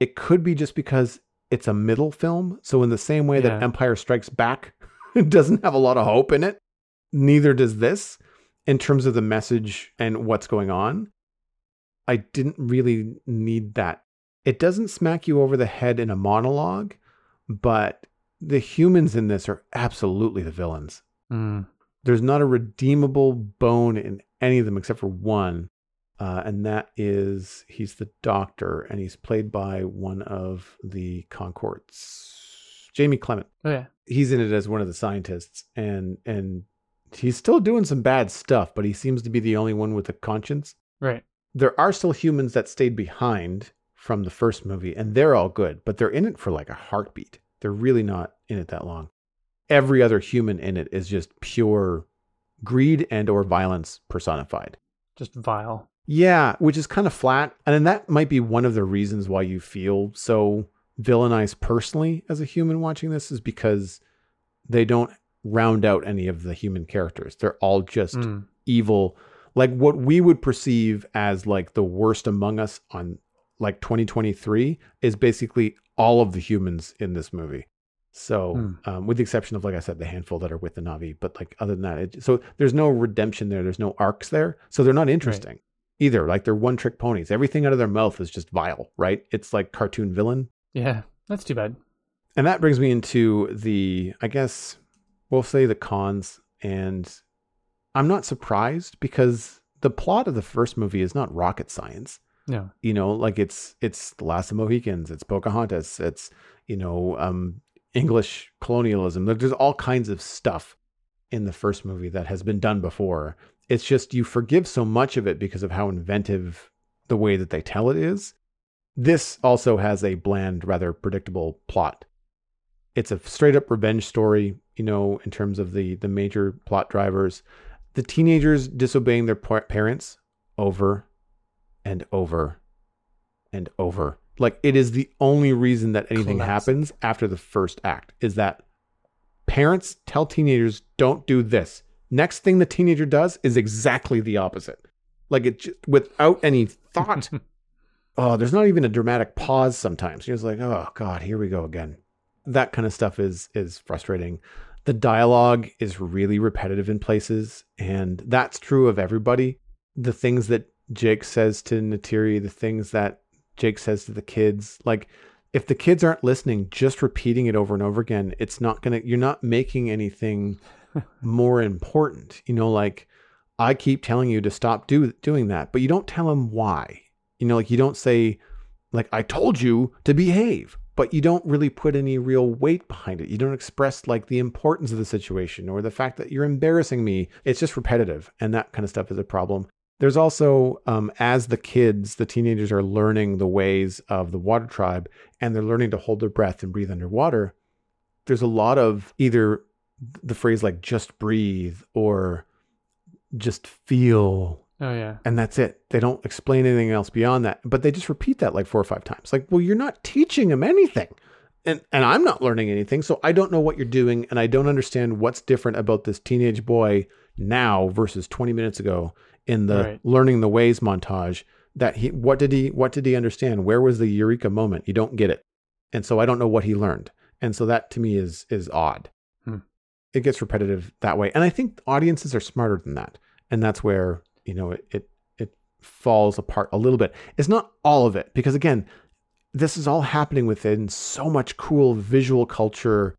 It could be just because it's a middle film. So, in the same way that Empire Strikes Back [laughs] doesn't have a lot of hope in it, neither does this in terms of the message and what's going on. I didn't really need that. It doesn't smack you over the head in a monologue, but the humans in this are absolutely the villains. Hmm. There's not a redeemable bone in any of them except for one. Uh, and that is he's the doctor, and he's played by one of the Conchords, Jemaine Clement Oh, yeah. he's in it as one of the scientists and and he's still doing some bad stuff but he seems to be the only one with a conscience Right. there are still humans that stayed behind from the first movie and they're all good but they're in it for like a heartbeat they're really not in it that long every other human in it is just pure greed and or violence personified Just vile. yeah, which is kind of flat. And then that might be one of the reasons why you feel so villainized personally as a human watching this is because they don't round out any of the human characters. They're all just Hmm. evil, like what we would perceive as like the worst among us on like 2023 is basically all of the humans in this movie. So, Hmm. um, with the exception of, like I said, the handful that are with the Navi, but like other than that, it, so there's no redemption there. There's no arcs there. So they're not interesting either. Like they're one trick ponies. Everything out of their mouth is just vile, right? It's like cartoon villain. Yeah. That's too bad. And that brings me into the, I guess we'll say the cons. And I'm not surprised because the plot of the first movie is not rocket science. No. You know, like it's it's the Last of Mohicans, it's Pocahontas, it's you know um, English colonialism. Like there's all kinds of stuff in the first movie that has been done before. It's just you forgive so much of it because of how inventive the way that they tell it is. This also has a bland, rather predictable plot. It's a straight up revenge story, you know, in terms of the the major plot drivers. The teenagers disobeying their parents over and over and over. Like it is the only reason that anything Classic. happens after the first act is that parents tell teenagers don't do this. Next thing the teenager does is exactly the opposite. like it just, without any thought. [laughs] oh, there's not even a dramatic pause sometimes. You're just like, oh god, here we go again. That kind of stuff is is frustrating. The dialogue is really repetitive in places, and that's true of everybody. The things that Jake says to Neytiri, the things that Jake says to the kids, like if the kids aren't listening, just repeating it over and over again, it's not gonna. You're not making anything [laughs] more important. You know, like I keep telling you to stop do, doing that, but you don't tell them why. You know, like you don't say, like, I told you to behave, but you don't really put any real weight behind it. You don't express like the importance of the situation or the fact that you're embarrassing me. It's just repetitive. And that kind of stuff is a problem. There's also, um, as the kids, the teenagers are learning the ways of the water tribe and they're learning to hold their breath and breathe underwater, there's a lot of either the phrase like just breathe or just feel Oh yeah. and that's it. They don't explain anything else beyond that, but they just repeat that like four or five times. Like, well, you're not teaching them anything. And and I'm not learning anything, so I don't know what you're doing and I don't understand what's different about this teenage boy now versus 20 minutes ago in the Right. learning the ways montage that he what did he what did he understand? Where was the eureka moment? You don't get it. And so I don't know what he learned. And so that to me is is odd. Hmm. It gets repetitive that way. And I think audiences are smarter than that. And that's where, you know, it it it falls apart a little bit. It's not all of it because again, this is all happening within so much cool visual culture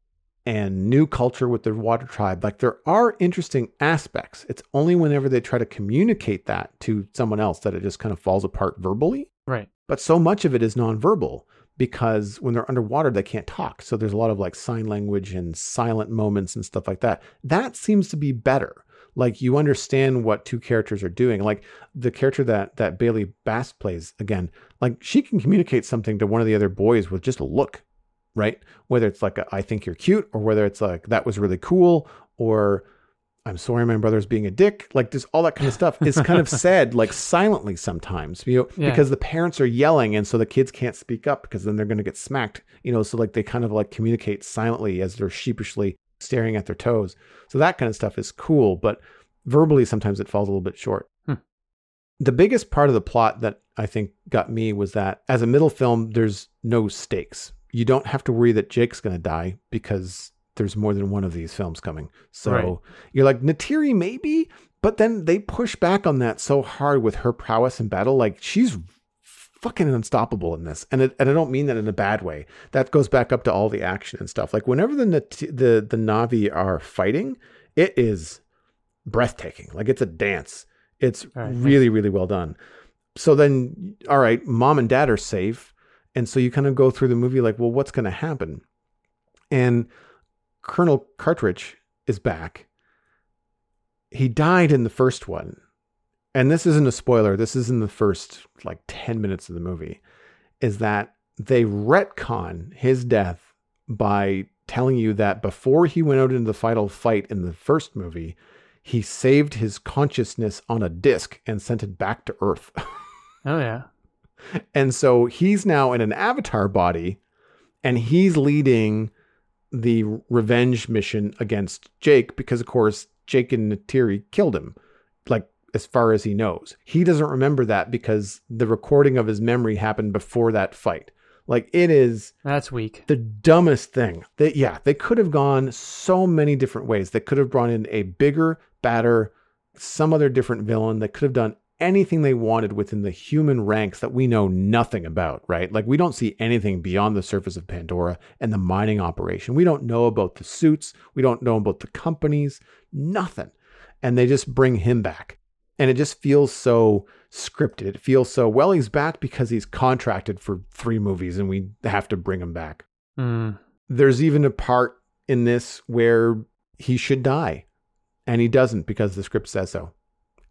and new culture with the water tribe. Like there are interesting aspects. It's only whenever they try to communicate that to someone else that it just kind of falls apart verbally. Right. But so much of it is nonverbal because when they're underwater, they can't talk. So there's a lot of like sign language and silent moments and stuff like that. That seems to be better. Like you understand what two characters are doing. Like the character that that Bailey Bass plays again, like she can communicate something to one of the other boys with just a look, right? Whether it's like a, I think you're cute, or whether it's like that was really cool, or I'm sorry my brother's being a dick. Like just all that kind of stuff is kind of [laughs] said like silently sometimes, you know, Yeah. because the parents are yelling and so the kids can't speak up because then they're going to get smacked, you know, so like they kind of like communicate silently as they're sheepishly staring at their toes. So that kind of stuff is cool, but verbally sometimes it falls a little bit short. Hmm. The biggest part of the plot that I think got me was that as a middle film, there's no stakes. You don't have to worry that Jake's going to die because there's more than one of these films coming. So Right. you're like, Neytiri, maybe? But then they push back on that so hard with her prowess in battle. Like, she's fucking unstoppable in this. And, it, and I don't mean that in a bad way. That goes back up to all the action and stuff. Like, whenever the, the, the Navi are fighting, it is breathtaking. Like, it's a dance. It's right. really, really well done. So then, all right, mom and dad are safe. And so you kind of go through the movie like, well, what's going to happen? And Colonel Quaritch is back. He died in the first one. And this isn't a spoiler. This is in the first like 10 minutes of the movie. Is that they retcon his death by telling you that before he went out into the final fight in the first movie, he saved his consciousness on a disc and sent it back to Earth. [laughs] Oh yeah. And so he's now in an avatar body and he's leading the revenge mission against Jake because, of course, Jake and Neytiri killed him, as far as he knows. He doesn't remember that because the recording of his memory happened before that fight. Like it is That's weak. the dumbest thing. That yeah, they could have gone so many different ways. They could have brought in a bigger, badder, some other different villain. They could have done anything they wanted within the human ranks that we know nothing about, right? Like we don't see anything beyond the surface of Pandora and the mining operation. We don't know about the suits. We don't know about the companies, nothing. And they just bring him back. And it just feels so scripted. It feels so, well, he's back because he's contracted for three movies and we have to bring him back. Mm. There's even a part in this where he should die and he doesn't because the script says so.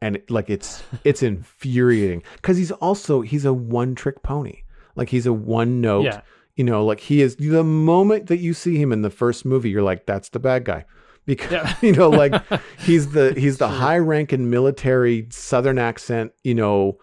And it, like it's [laughs] it's infuriating cuz he's also he's a one trick pony. Like he's a one note, Yeah. you know, like he is the moment that you see him in the first movie you're like that's the bad guy. Because Yeah. [laughs] you know like [laughs] he's the he's the high ranking military southern accent, you know,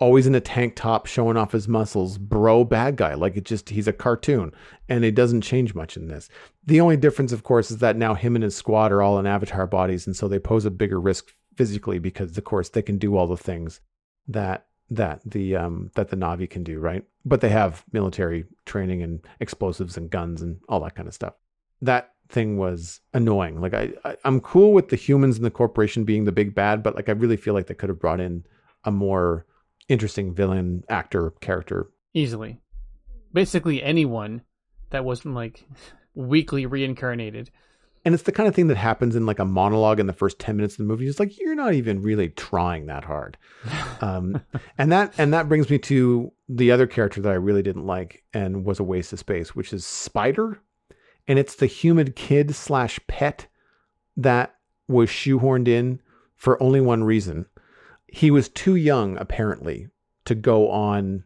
always in a tank top showing off his muscles, bro bad guy. Like it just he's a cartoon and it doesn't change much in this. The only difference of course is that now him and his squad are all in avatar bodies and so they pose a bigger risk physically because of course they can do all the things that that the um that the Navi can do, right? But they have military training and explosives and guns and all that kind of stuff. That thing was annoying. Like I, I I'm cool with the humans and the corporation being the big bad, but like I really feel like they could have brought in a more interesting villain actor character easily. Basically anyone that wasn't like [laughs] weakly reincarnated. And it's the kind of thing that happens in like a monologue in the first 10 minutes of the movie. It's like you're not even really trying that hard. [laughs] Um, and that and that brings me to the other character that I really didn't like and was a waste of space, which is Spider. And it's the humid kid slash pet that was shoehorned in for only one reason. He was too young, apparently, to go on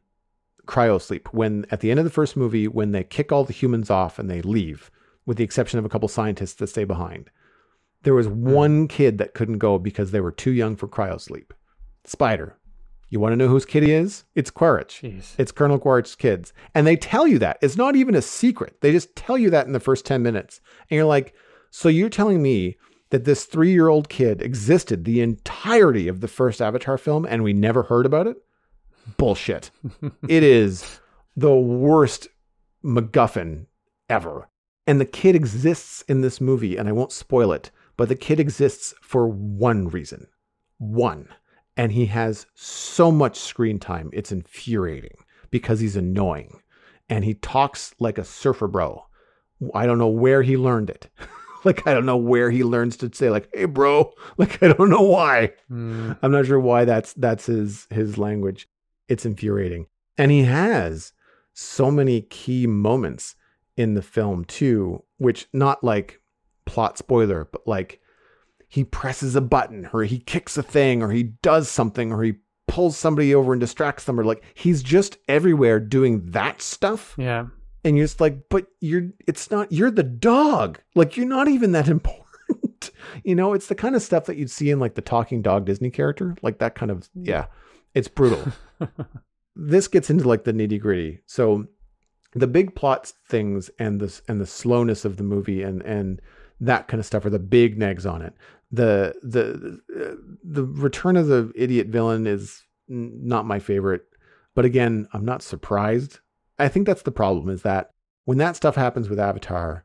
cryosleep. When at the end of the first movie, when they kick all the humans off and they leave, with the exception of a couple scientists that stay behind, there was hmm. one kid that couldn't go because they were too young for cryosleep. Spider. You want to know whose kid he is? It's Quaritch. Jeez. It's Colonel Quaritch's kids. And they tell you that. It's not even a secret. They just tell you that in the first 10 minutes. And you're like, so you're telling me that this three year old kid existed the entirety of the first Avatar film and we never heard about it? Bullshit. [laughs] it is the worst MacGuffin ever. And the kid exists in this movie, and I won't spoil it, but the kid exists for one reason. One. And he has so much screen time, it's infuriating because he's annoying. And he talks like a surfer bro. I don't know where he learned it. [laughs] like, I don't know where he learns to say, like, hey, bro. [laughs] Like, I don't know why. Mm. I'm not sure why that's that's his his language. It's infuriating. And he has so many key moments in the film too, which not like plot spoiler, but like he presses a button or he kicks a thing or he does something or he pulls somebody over and distracts them or like he's just everywhere doing that stuff. Yeah. And you're just like, but you're it's not you're the dog. Like you're not even that [laughs] important. you know, it's the kind of stuff that you'd see in like the talking dog Disney character. Like that kind of yeah. It's brutal. [laughs] this gets into like the nitty gritty. So the big plot things and this and the slowness of the movie and and that kind of stuff are the big negs on it. The the the return of the idiot villain is not my favorite, but again, I'm not surprised. I think that's the problem is that when that stuff happens with Avatar,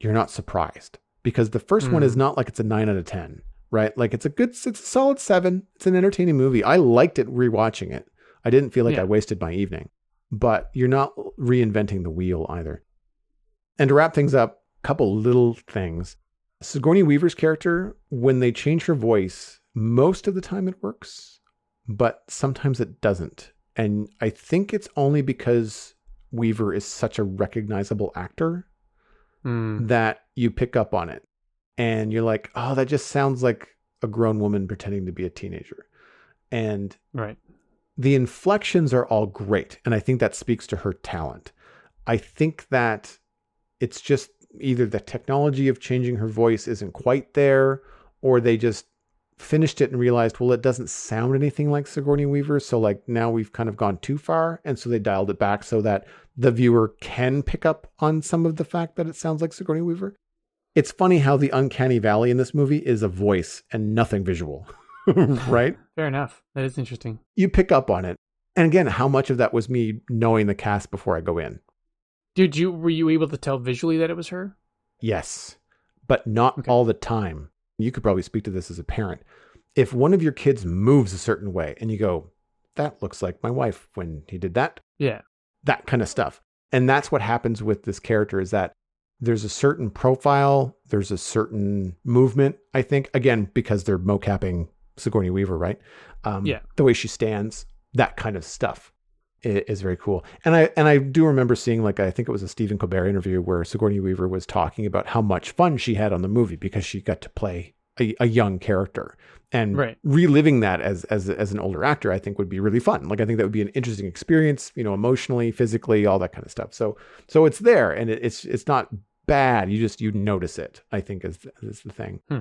you're not surprised because the first one Mm. is not like it's a 9 out of 10, right? Like it's a good it's a solid 7. It's an entertaining movie. I liked it rewatching it. I didn't feel like Yeah. I wasted my evening. But you're not reinventing the wheel either. And to wrap things up, a couple little things. Sigourney Weaver's character, when they change her voice, most of the time it works, but sometimes it doesn't. And I think it's only because Weaver is such a recognizable actor Mm. that you pick up on it. And you're like, oh, that just sounds like a grown woman pretending to be a teenager. And Right. the inflections are all great and i think that speaks to her talent i think that it's just either the technology of changing her voice isn't quite there or they just finished it and realized well it doesn't sound anything like sigourney weaver so like now we've kind of gone too far and so they dialed it back so that the viewer can pick up on some of the fact that it sounds like sigourney weaver it's funny how the uncanny valley in this movie is a voice and nothing visual [laughs] right [laughs] Fair enough. That is interesting. you pick up on it. And again, how much of that was me knowing the cast before I go in? Did you were you able to tell visually that it was her? Yes, but not Okay. all the time. You could probably speak to this as a parent. If one of your kids moves a certain way and you go, that looks like my wife when he did that, Yeah. that kind of stuff. And that's what happens with this character is that there's a certain profile, there's a certain movement, I think, again, because they're mocapping Sigourney Weaver, right? Um, Yeah. The way she stands, that kind of stuff is very cool. And I and I do remember seeing like I think it was a Stephen Colbert interview where Sigourney Weaver was talking about how much fun she had on the movie because she got to play a, a young character and Right. reliving that as as as an older actor I think would be really fun. Like I think that would be an interesting experience, you know, emotionally, physically, all that kind of stuff. So so it's there and it, it's it's not bad. You just you notice it. I think is is the thing. Hmm.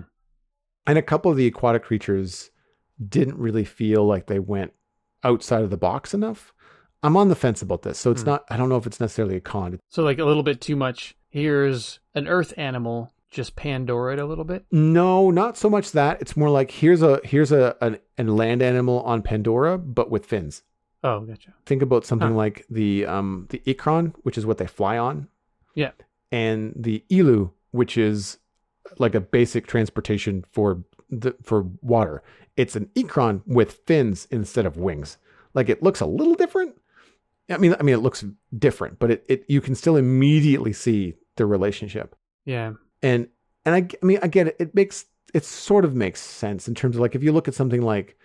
And a couple of the aquatic creatures didn't really feel like they went outside of the box enough. I'm on the fence about this. So it's Hmm. not I don't know if it's necessarily a con. So like a little bit too much. Here's an earth animal just Pandora it a little bit? No, not so much that. It's more like here's a here's a an, land animal on Pandora, but with fins. Oh, gotcha. Think about something Huh. like the um the ikran, which is what they fly on, Yeah. and the ilu, which is like a basic transportation for the for water. It's an ikran with fins instead of wings. Like it looks a little different. I mean, I mean, it looks different, but it, it you can still immediately see the relationship Yeah. and and I, I mean I get it. It makes it sort of makes sense in terms of like if you look at something like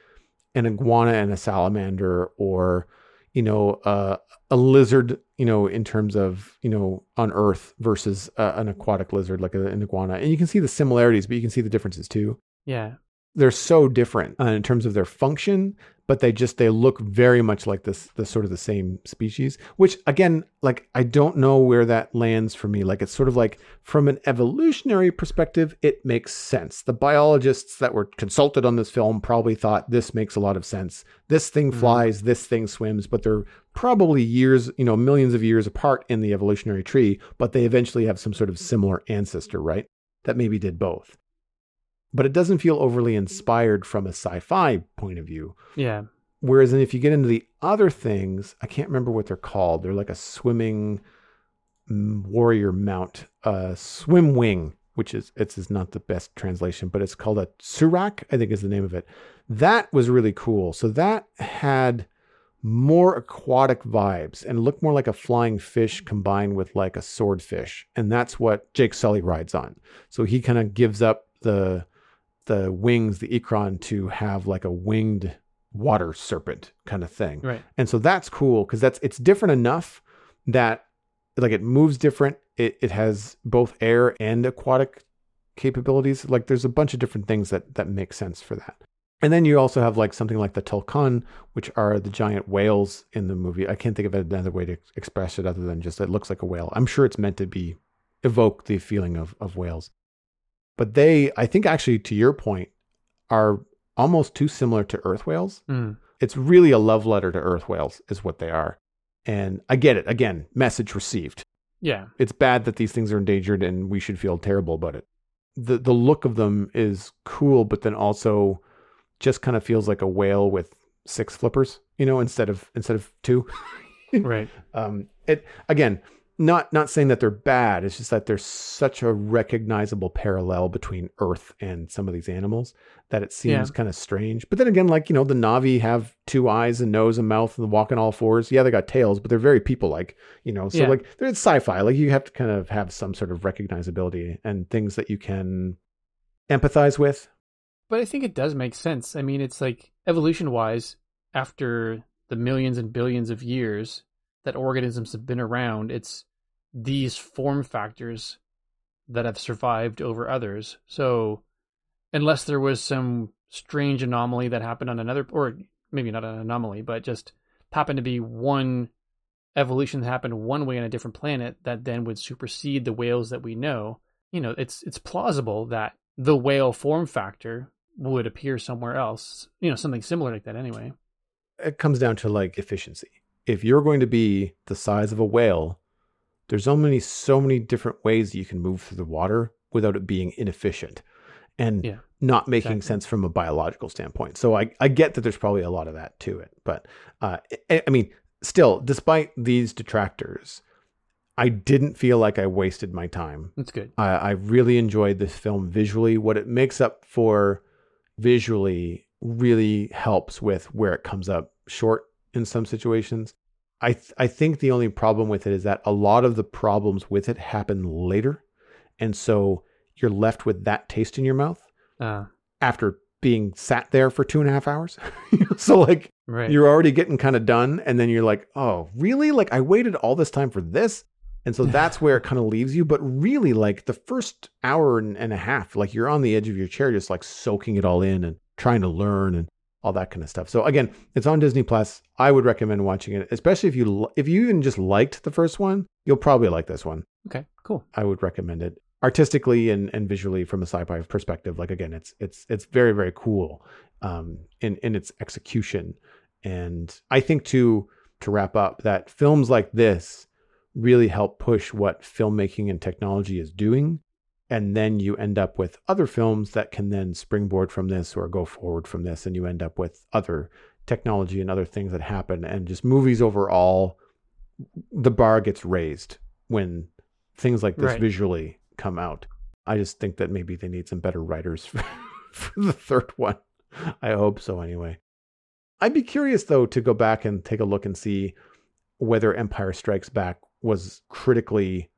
an iguana and a salamander, or you know uh, a lizard, you know in terms of you know on Earth versus uh, an aquatic lizard like an iguana, and you can see the similarities, but you can see the differences too. Yeah. They're so different uh, in terms of their function, but they just they look very much like this the sort of the same species. Which again, like I don't know where that lands for me. Like it's sort of like from an evolutionary perspective, it makes sense. The biologists that were consulted on this film probably thought this makes a lot of sense. This thing Mhm. flies, this thing swims, but they're probably years, you know, millions of years apart in the evolutionary tree, but they eventually have some sort of similar ancestor, right? That maybe did both. But it doesn't feel overly inspired from a sci-fi point of view. Yeah. Whereas then if you get into the other things, I can't remember what they're called. They're like a swimming mm, warrior mount, uh, swim wing, which is it's is not the best translation, but it's called a surak, I think is the name of it. That was really cool. So that had more aquatic vibes and looked more like a flying fish combined with like a swordfish. And that's what Jake Sully rides on. So he kind of gives up the the wings, the ikran, to have like a winged water serpent kind of thing. Right. And so that's cool because that's it's different enough that like it moves different. It it has both air and aquatic capabilities. Like there's a bunch of different things that that make sense for that. And then you also have like something like the Tulkun, which are the giant whales in the movie. I can't think of another way to express it other than just it looks like a whale. I'm sure it's meant to be evoke the feeling of of whales. But they, I think actually to your point, are almost too similar to earth whales Mm. it's really a love letter to earth whales is what they are and i get it again message received Yeah. it's bad that these things are endangered and we should feel terrible about it the the look of them is cool but then also just kind of feels like a whale with six flippers you know instead of instead of two [laughs] Right. um it again not not saying that they're bad it's just that there's such a recognizable parallel between earth and some of these animals that it seems Yeah. kind of strange but then again like you know the navi have two eyes and nose and mouth and walk on all fours yeah they got tails but they're very people like you know so Yeah. like they're sci-fi like you have to kind of have some sort of recognizability and things that you can empathize with But I think it does make sense. I mean, it's like evolution wise, after the millions and billions of years that organisms have been around, it's these form factors that have survived over others. So, unless there was some strange anomaly that happened on another, or maybe not an anomaly, but just happened to be one evolution that happened one way on a different planet that then would supersede the whales that we know, you know, it's it's plausible that the whale form factor would appear somewhere else. You know, something similar like that anyway. it comes down to like efficiency. If you're going to be the size of a whale, there's so many so many different ways you can move through the water without it being inefficient and Yeah, not making exactly. sense from a biological standpoint. So I, I get that there's probably a lot of that to it, but uh, I, I mean, still, despite these detractors, I didn't feel like I wasted my time That's good. I, I really enjoyed this film visually. What it makes up for visually really helps with where it comes up short in some situations. I th- I think the only problem with it is that a lot of the problems with it happen later, and so you're left with that taste in your mouth Uh, after being sat there for two and a half hours. [laughs] so like right. you're already getting kind of done and then you're like oh really? Like i waited all this time for this? And so that's [laughs] where it kind of leaves you. But really like the first hour and, and a half like you're on the edge of your chair just like soaking it all in and trying to learn and all that kind of stuff so again it's on disney plus i would recommend watching it especially if you if you even just liked the first one you'll probably like this one okay, cool. I would recommend it artistically and, and visually from a sci-fi perspective. Like again, it's it's it's very very cool um, in in its execution, and I think to to wrap up that films like this really help push what filmmaking and technology is doing and then you end up with other films that can then springboard from this or go forward from this and you end up with other technology and other things that happen and just movies overall the bar gets raised when things like this Right. visually come out. I just think that maybe they need some better writers [laughs] for, for the third one. I hope so anyway. I'd be curious though to go back and take a look and see whether empire strikes back was critically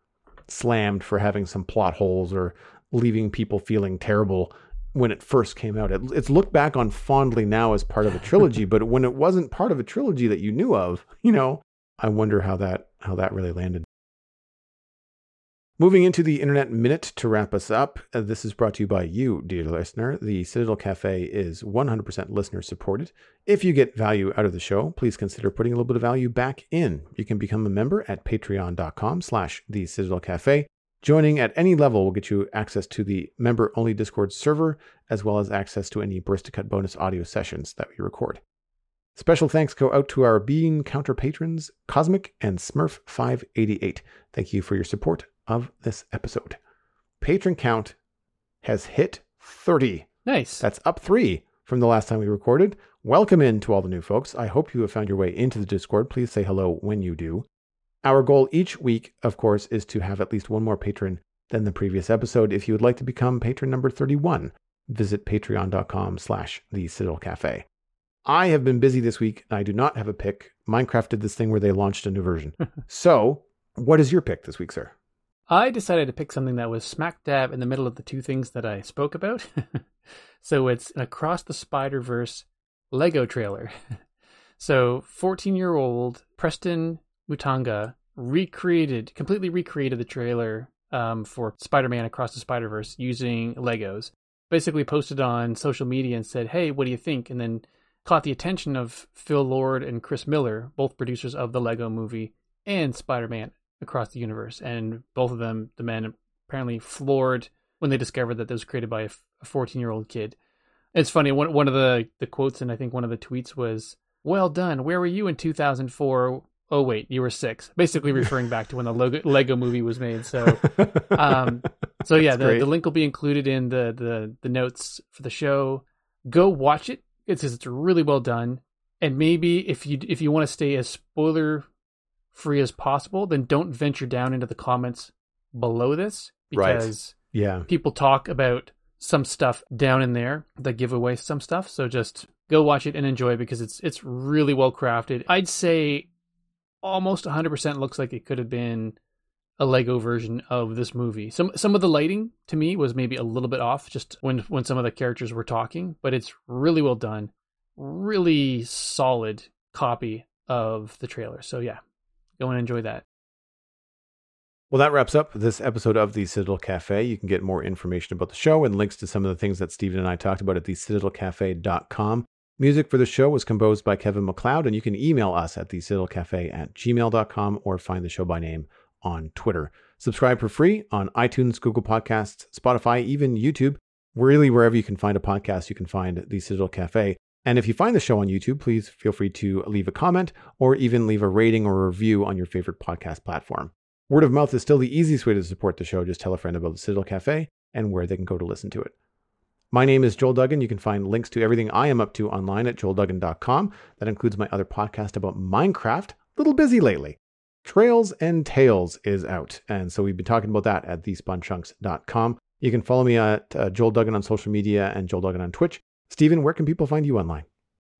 slammed for having some plot holes or leaving people feeling terrible when it first came out. It, it's looked back on fondly now as part of a trilogy, but when it wasn't part of a trilogy that you knew of, you know, I wonder how that how that really landed. Moving into the Internet Minute to wrap us up. uh, this is brought to you by you, dear listener. The Citadel Cafe is 100% listener supported. If you get value out of the show, please consider putting a little bit of value back in. You can become a member at patreon.com slash the Citadel Cafe. Joining at any level will get you access to the member-only Discord server, as well as access to any Cut bonus audio sessions that we record. Special thanks go out to our Bean Counter patrons, Cosmic and Smurf588. Thank you for your support of this episode. Patron count has hit 30. Nice. That's up three from the last time we recorded. Welcome in to all the new folks. I hope you have found your way into the Discord. Please say hello when you do. Our goal each week, of course, is to have at least one more patron than the previous episode. If you would like to become patron number 31, visit patreon.com slash the Citadel Cafe. I have been busy this week and I do not have a pick. Minecraft did this thing where they launched a new version. [laughs] so, what is your pick this week, sir? I decided to pick something that was smack dab in the middle of the two things that I spoke about. [laughs] so it's an Across the Spider Verse Lego trailer. [laughs] so 14 year old Preston Mutanga recreated, completely recreated the trailer um, for Spider Man Across the Spider Verse using Legos. Basically posted on social media and said, "Hey, what do you think?" And then caught the attention of Phil Lord and Chris Miller, both producers of the Lego Movie and Spider Man across the universe. And both of them, the men apparently floored when they discovered that this was created by a 14 year old kid. It's funny. One one of the the quotes and I think one of the tweets was, "Well done. Where were you in 2004?" Oh wait, you were six. Basically referring back to when the Lego, Lego movie was made. So, [laughs] um, so yeah, the, the link will be included in the, the the notes for the show. Go watch it. It's it's really well done. And maybe if you if you want to stay as spoiler free as possible, then don't venture down into the comments below this Right. because yeah. people talk about some stuff down in there that give away some stuff. So just go watch it and enjoy it because it's it's really well crafted. I'd say almost 100% looks like it could have been a Lego version of this movie. Some some of the lighting to me was maybe a little bit off just when when some of the characters were talking, but it's really well done. Really solid copy of the trailer. So yeah, go and enjoy that. Well, that wraps up this episode of the Citadel Cafe. You can get more information about the show and links to some of the things that Stephen and I talked about at thecitadelcafe.com. Music for the show was composed by Kevin MacLeod, and you can email us at thecitadelcafe at gmail.com or find the show by name on Twitter. Subscribe for free on iTunes, Google Podcasts, Spotify, even YouTube. Really, wherever you can find a podcast, you can find the Citadel Cafe. And if you find the show on YouTube, please feel free to leave a comment or even leave a rating or review on your favorite podcast platform. Word of mouth is still the easiest way to support the show. Just tell a friend about the Citadel Cafe and where they can go to listen to it. My name is Joel Duggan. You can find links to everything I am up to online at joelduggan.com. That includes my other podcast about Minecraft. A Little busy lately. Trails and Tales is out. And so we've been talking about that at thespunchunks.com. You can follow me at uh, Joel Duggan on social media and Joel Duggan on Twitch. Stephen, where can people find you online?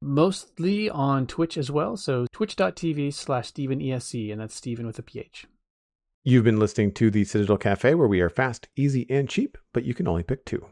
Mostly on Twitch as well. So twitch.tv slash Stephen ESC, and that's Stephen with a PH. You've been listening to the Citadel Cafe, where we are fast, easy, and cheap, but you can only pick two.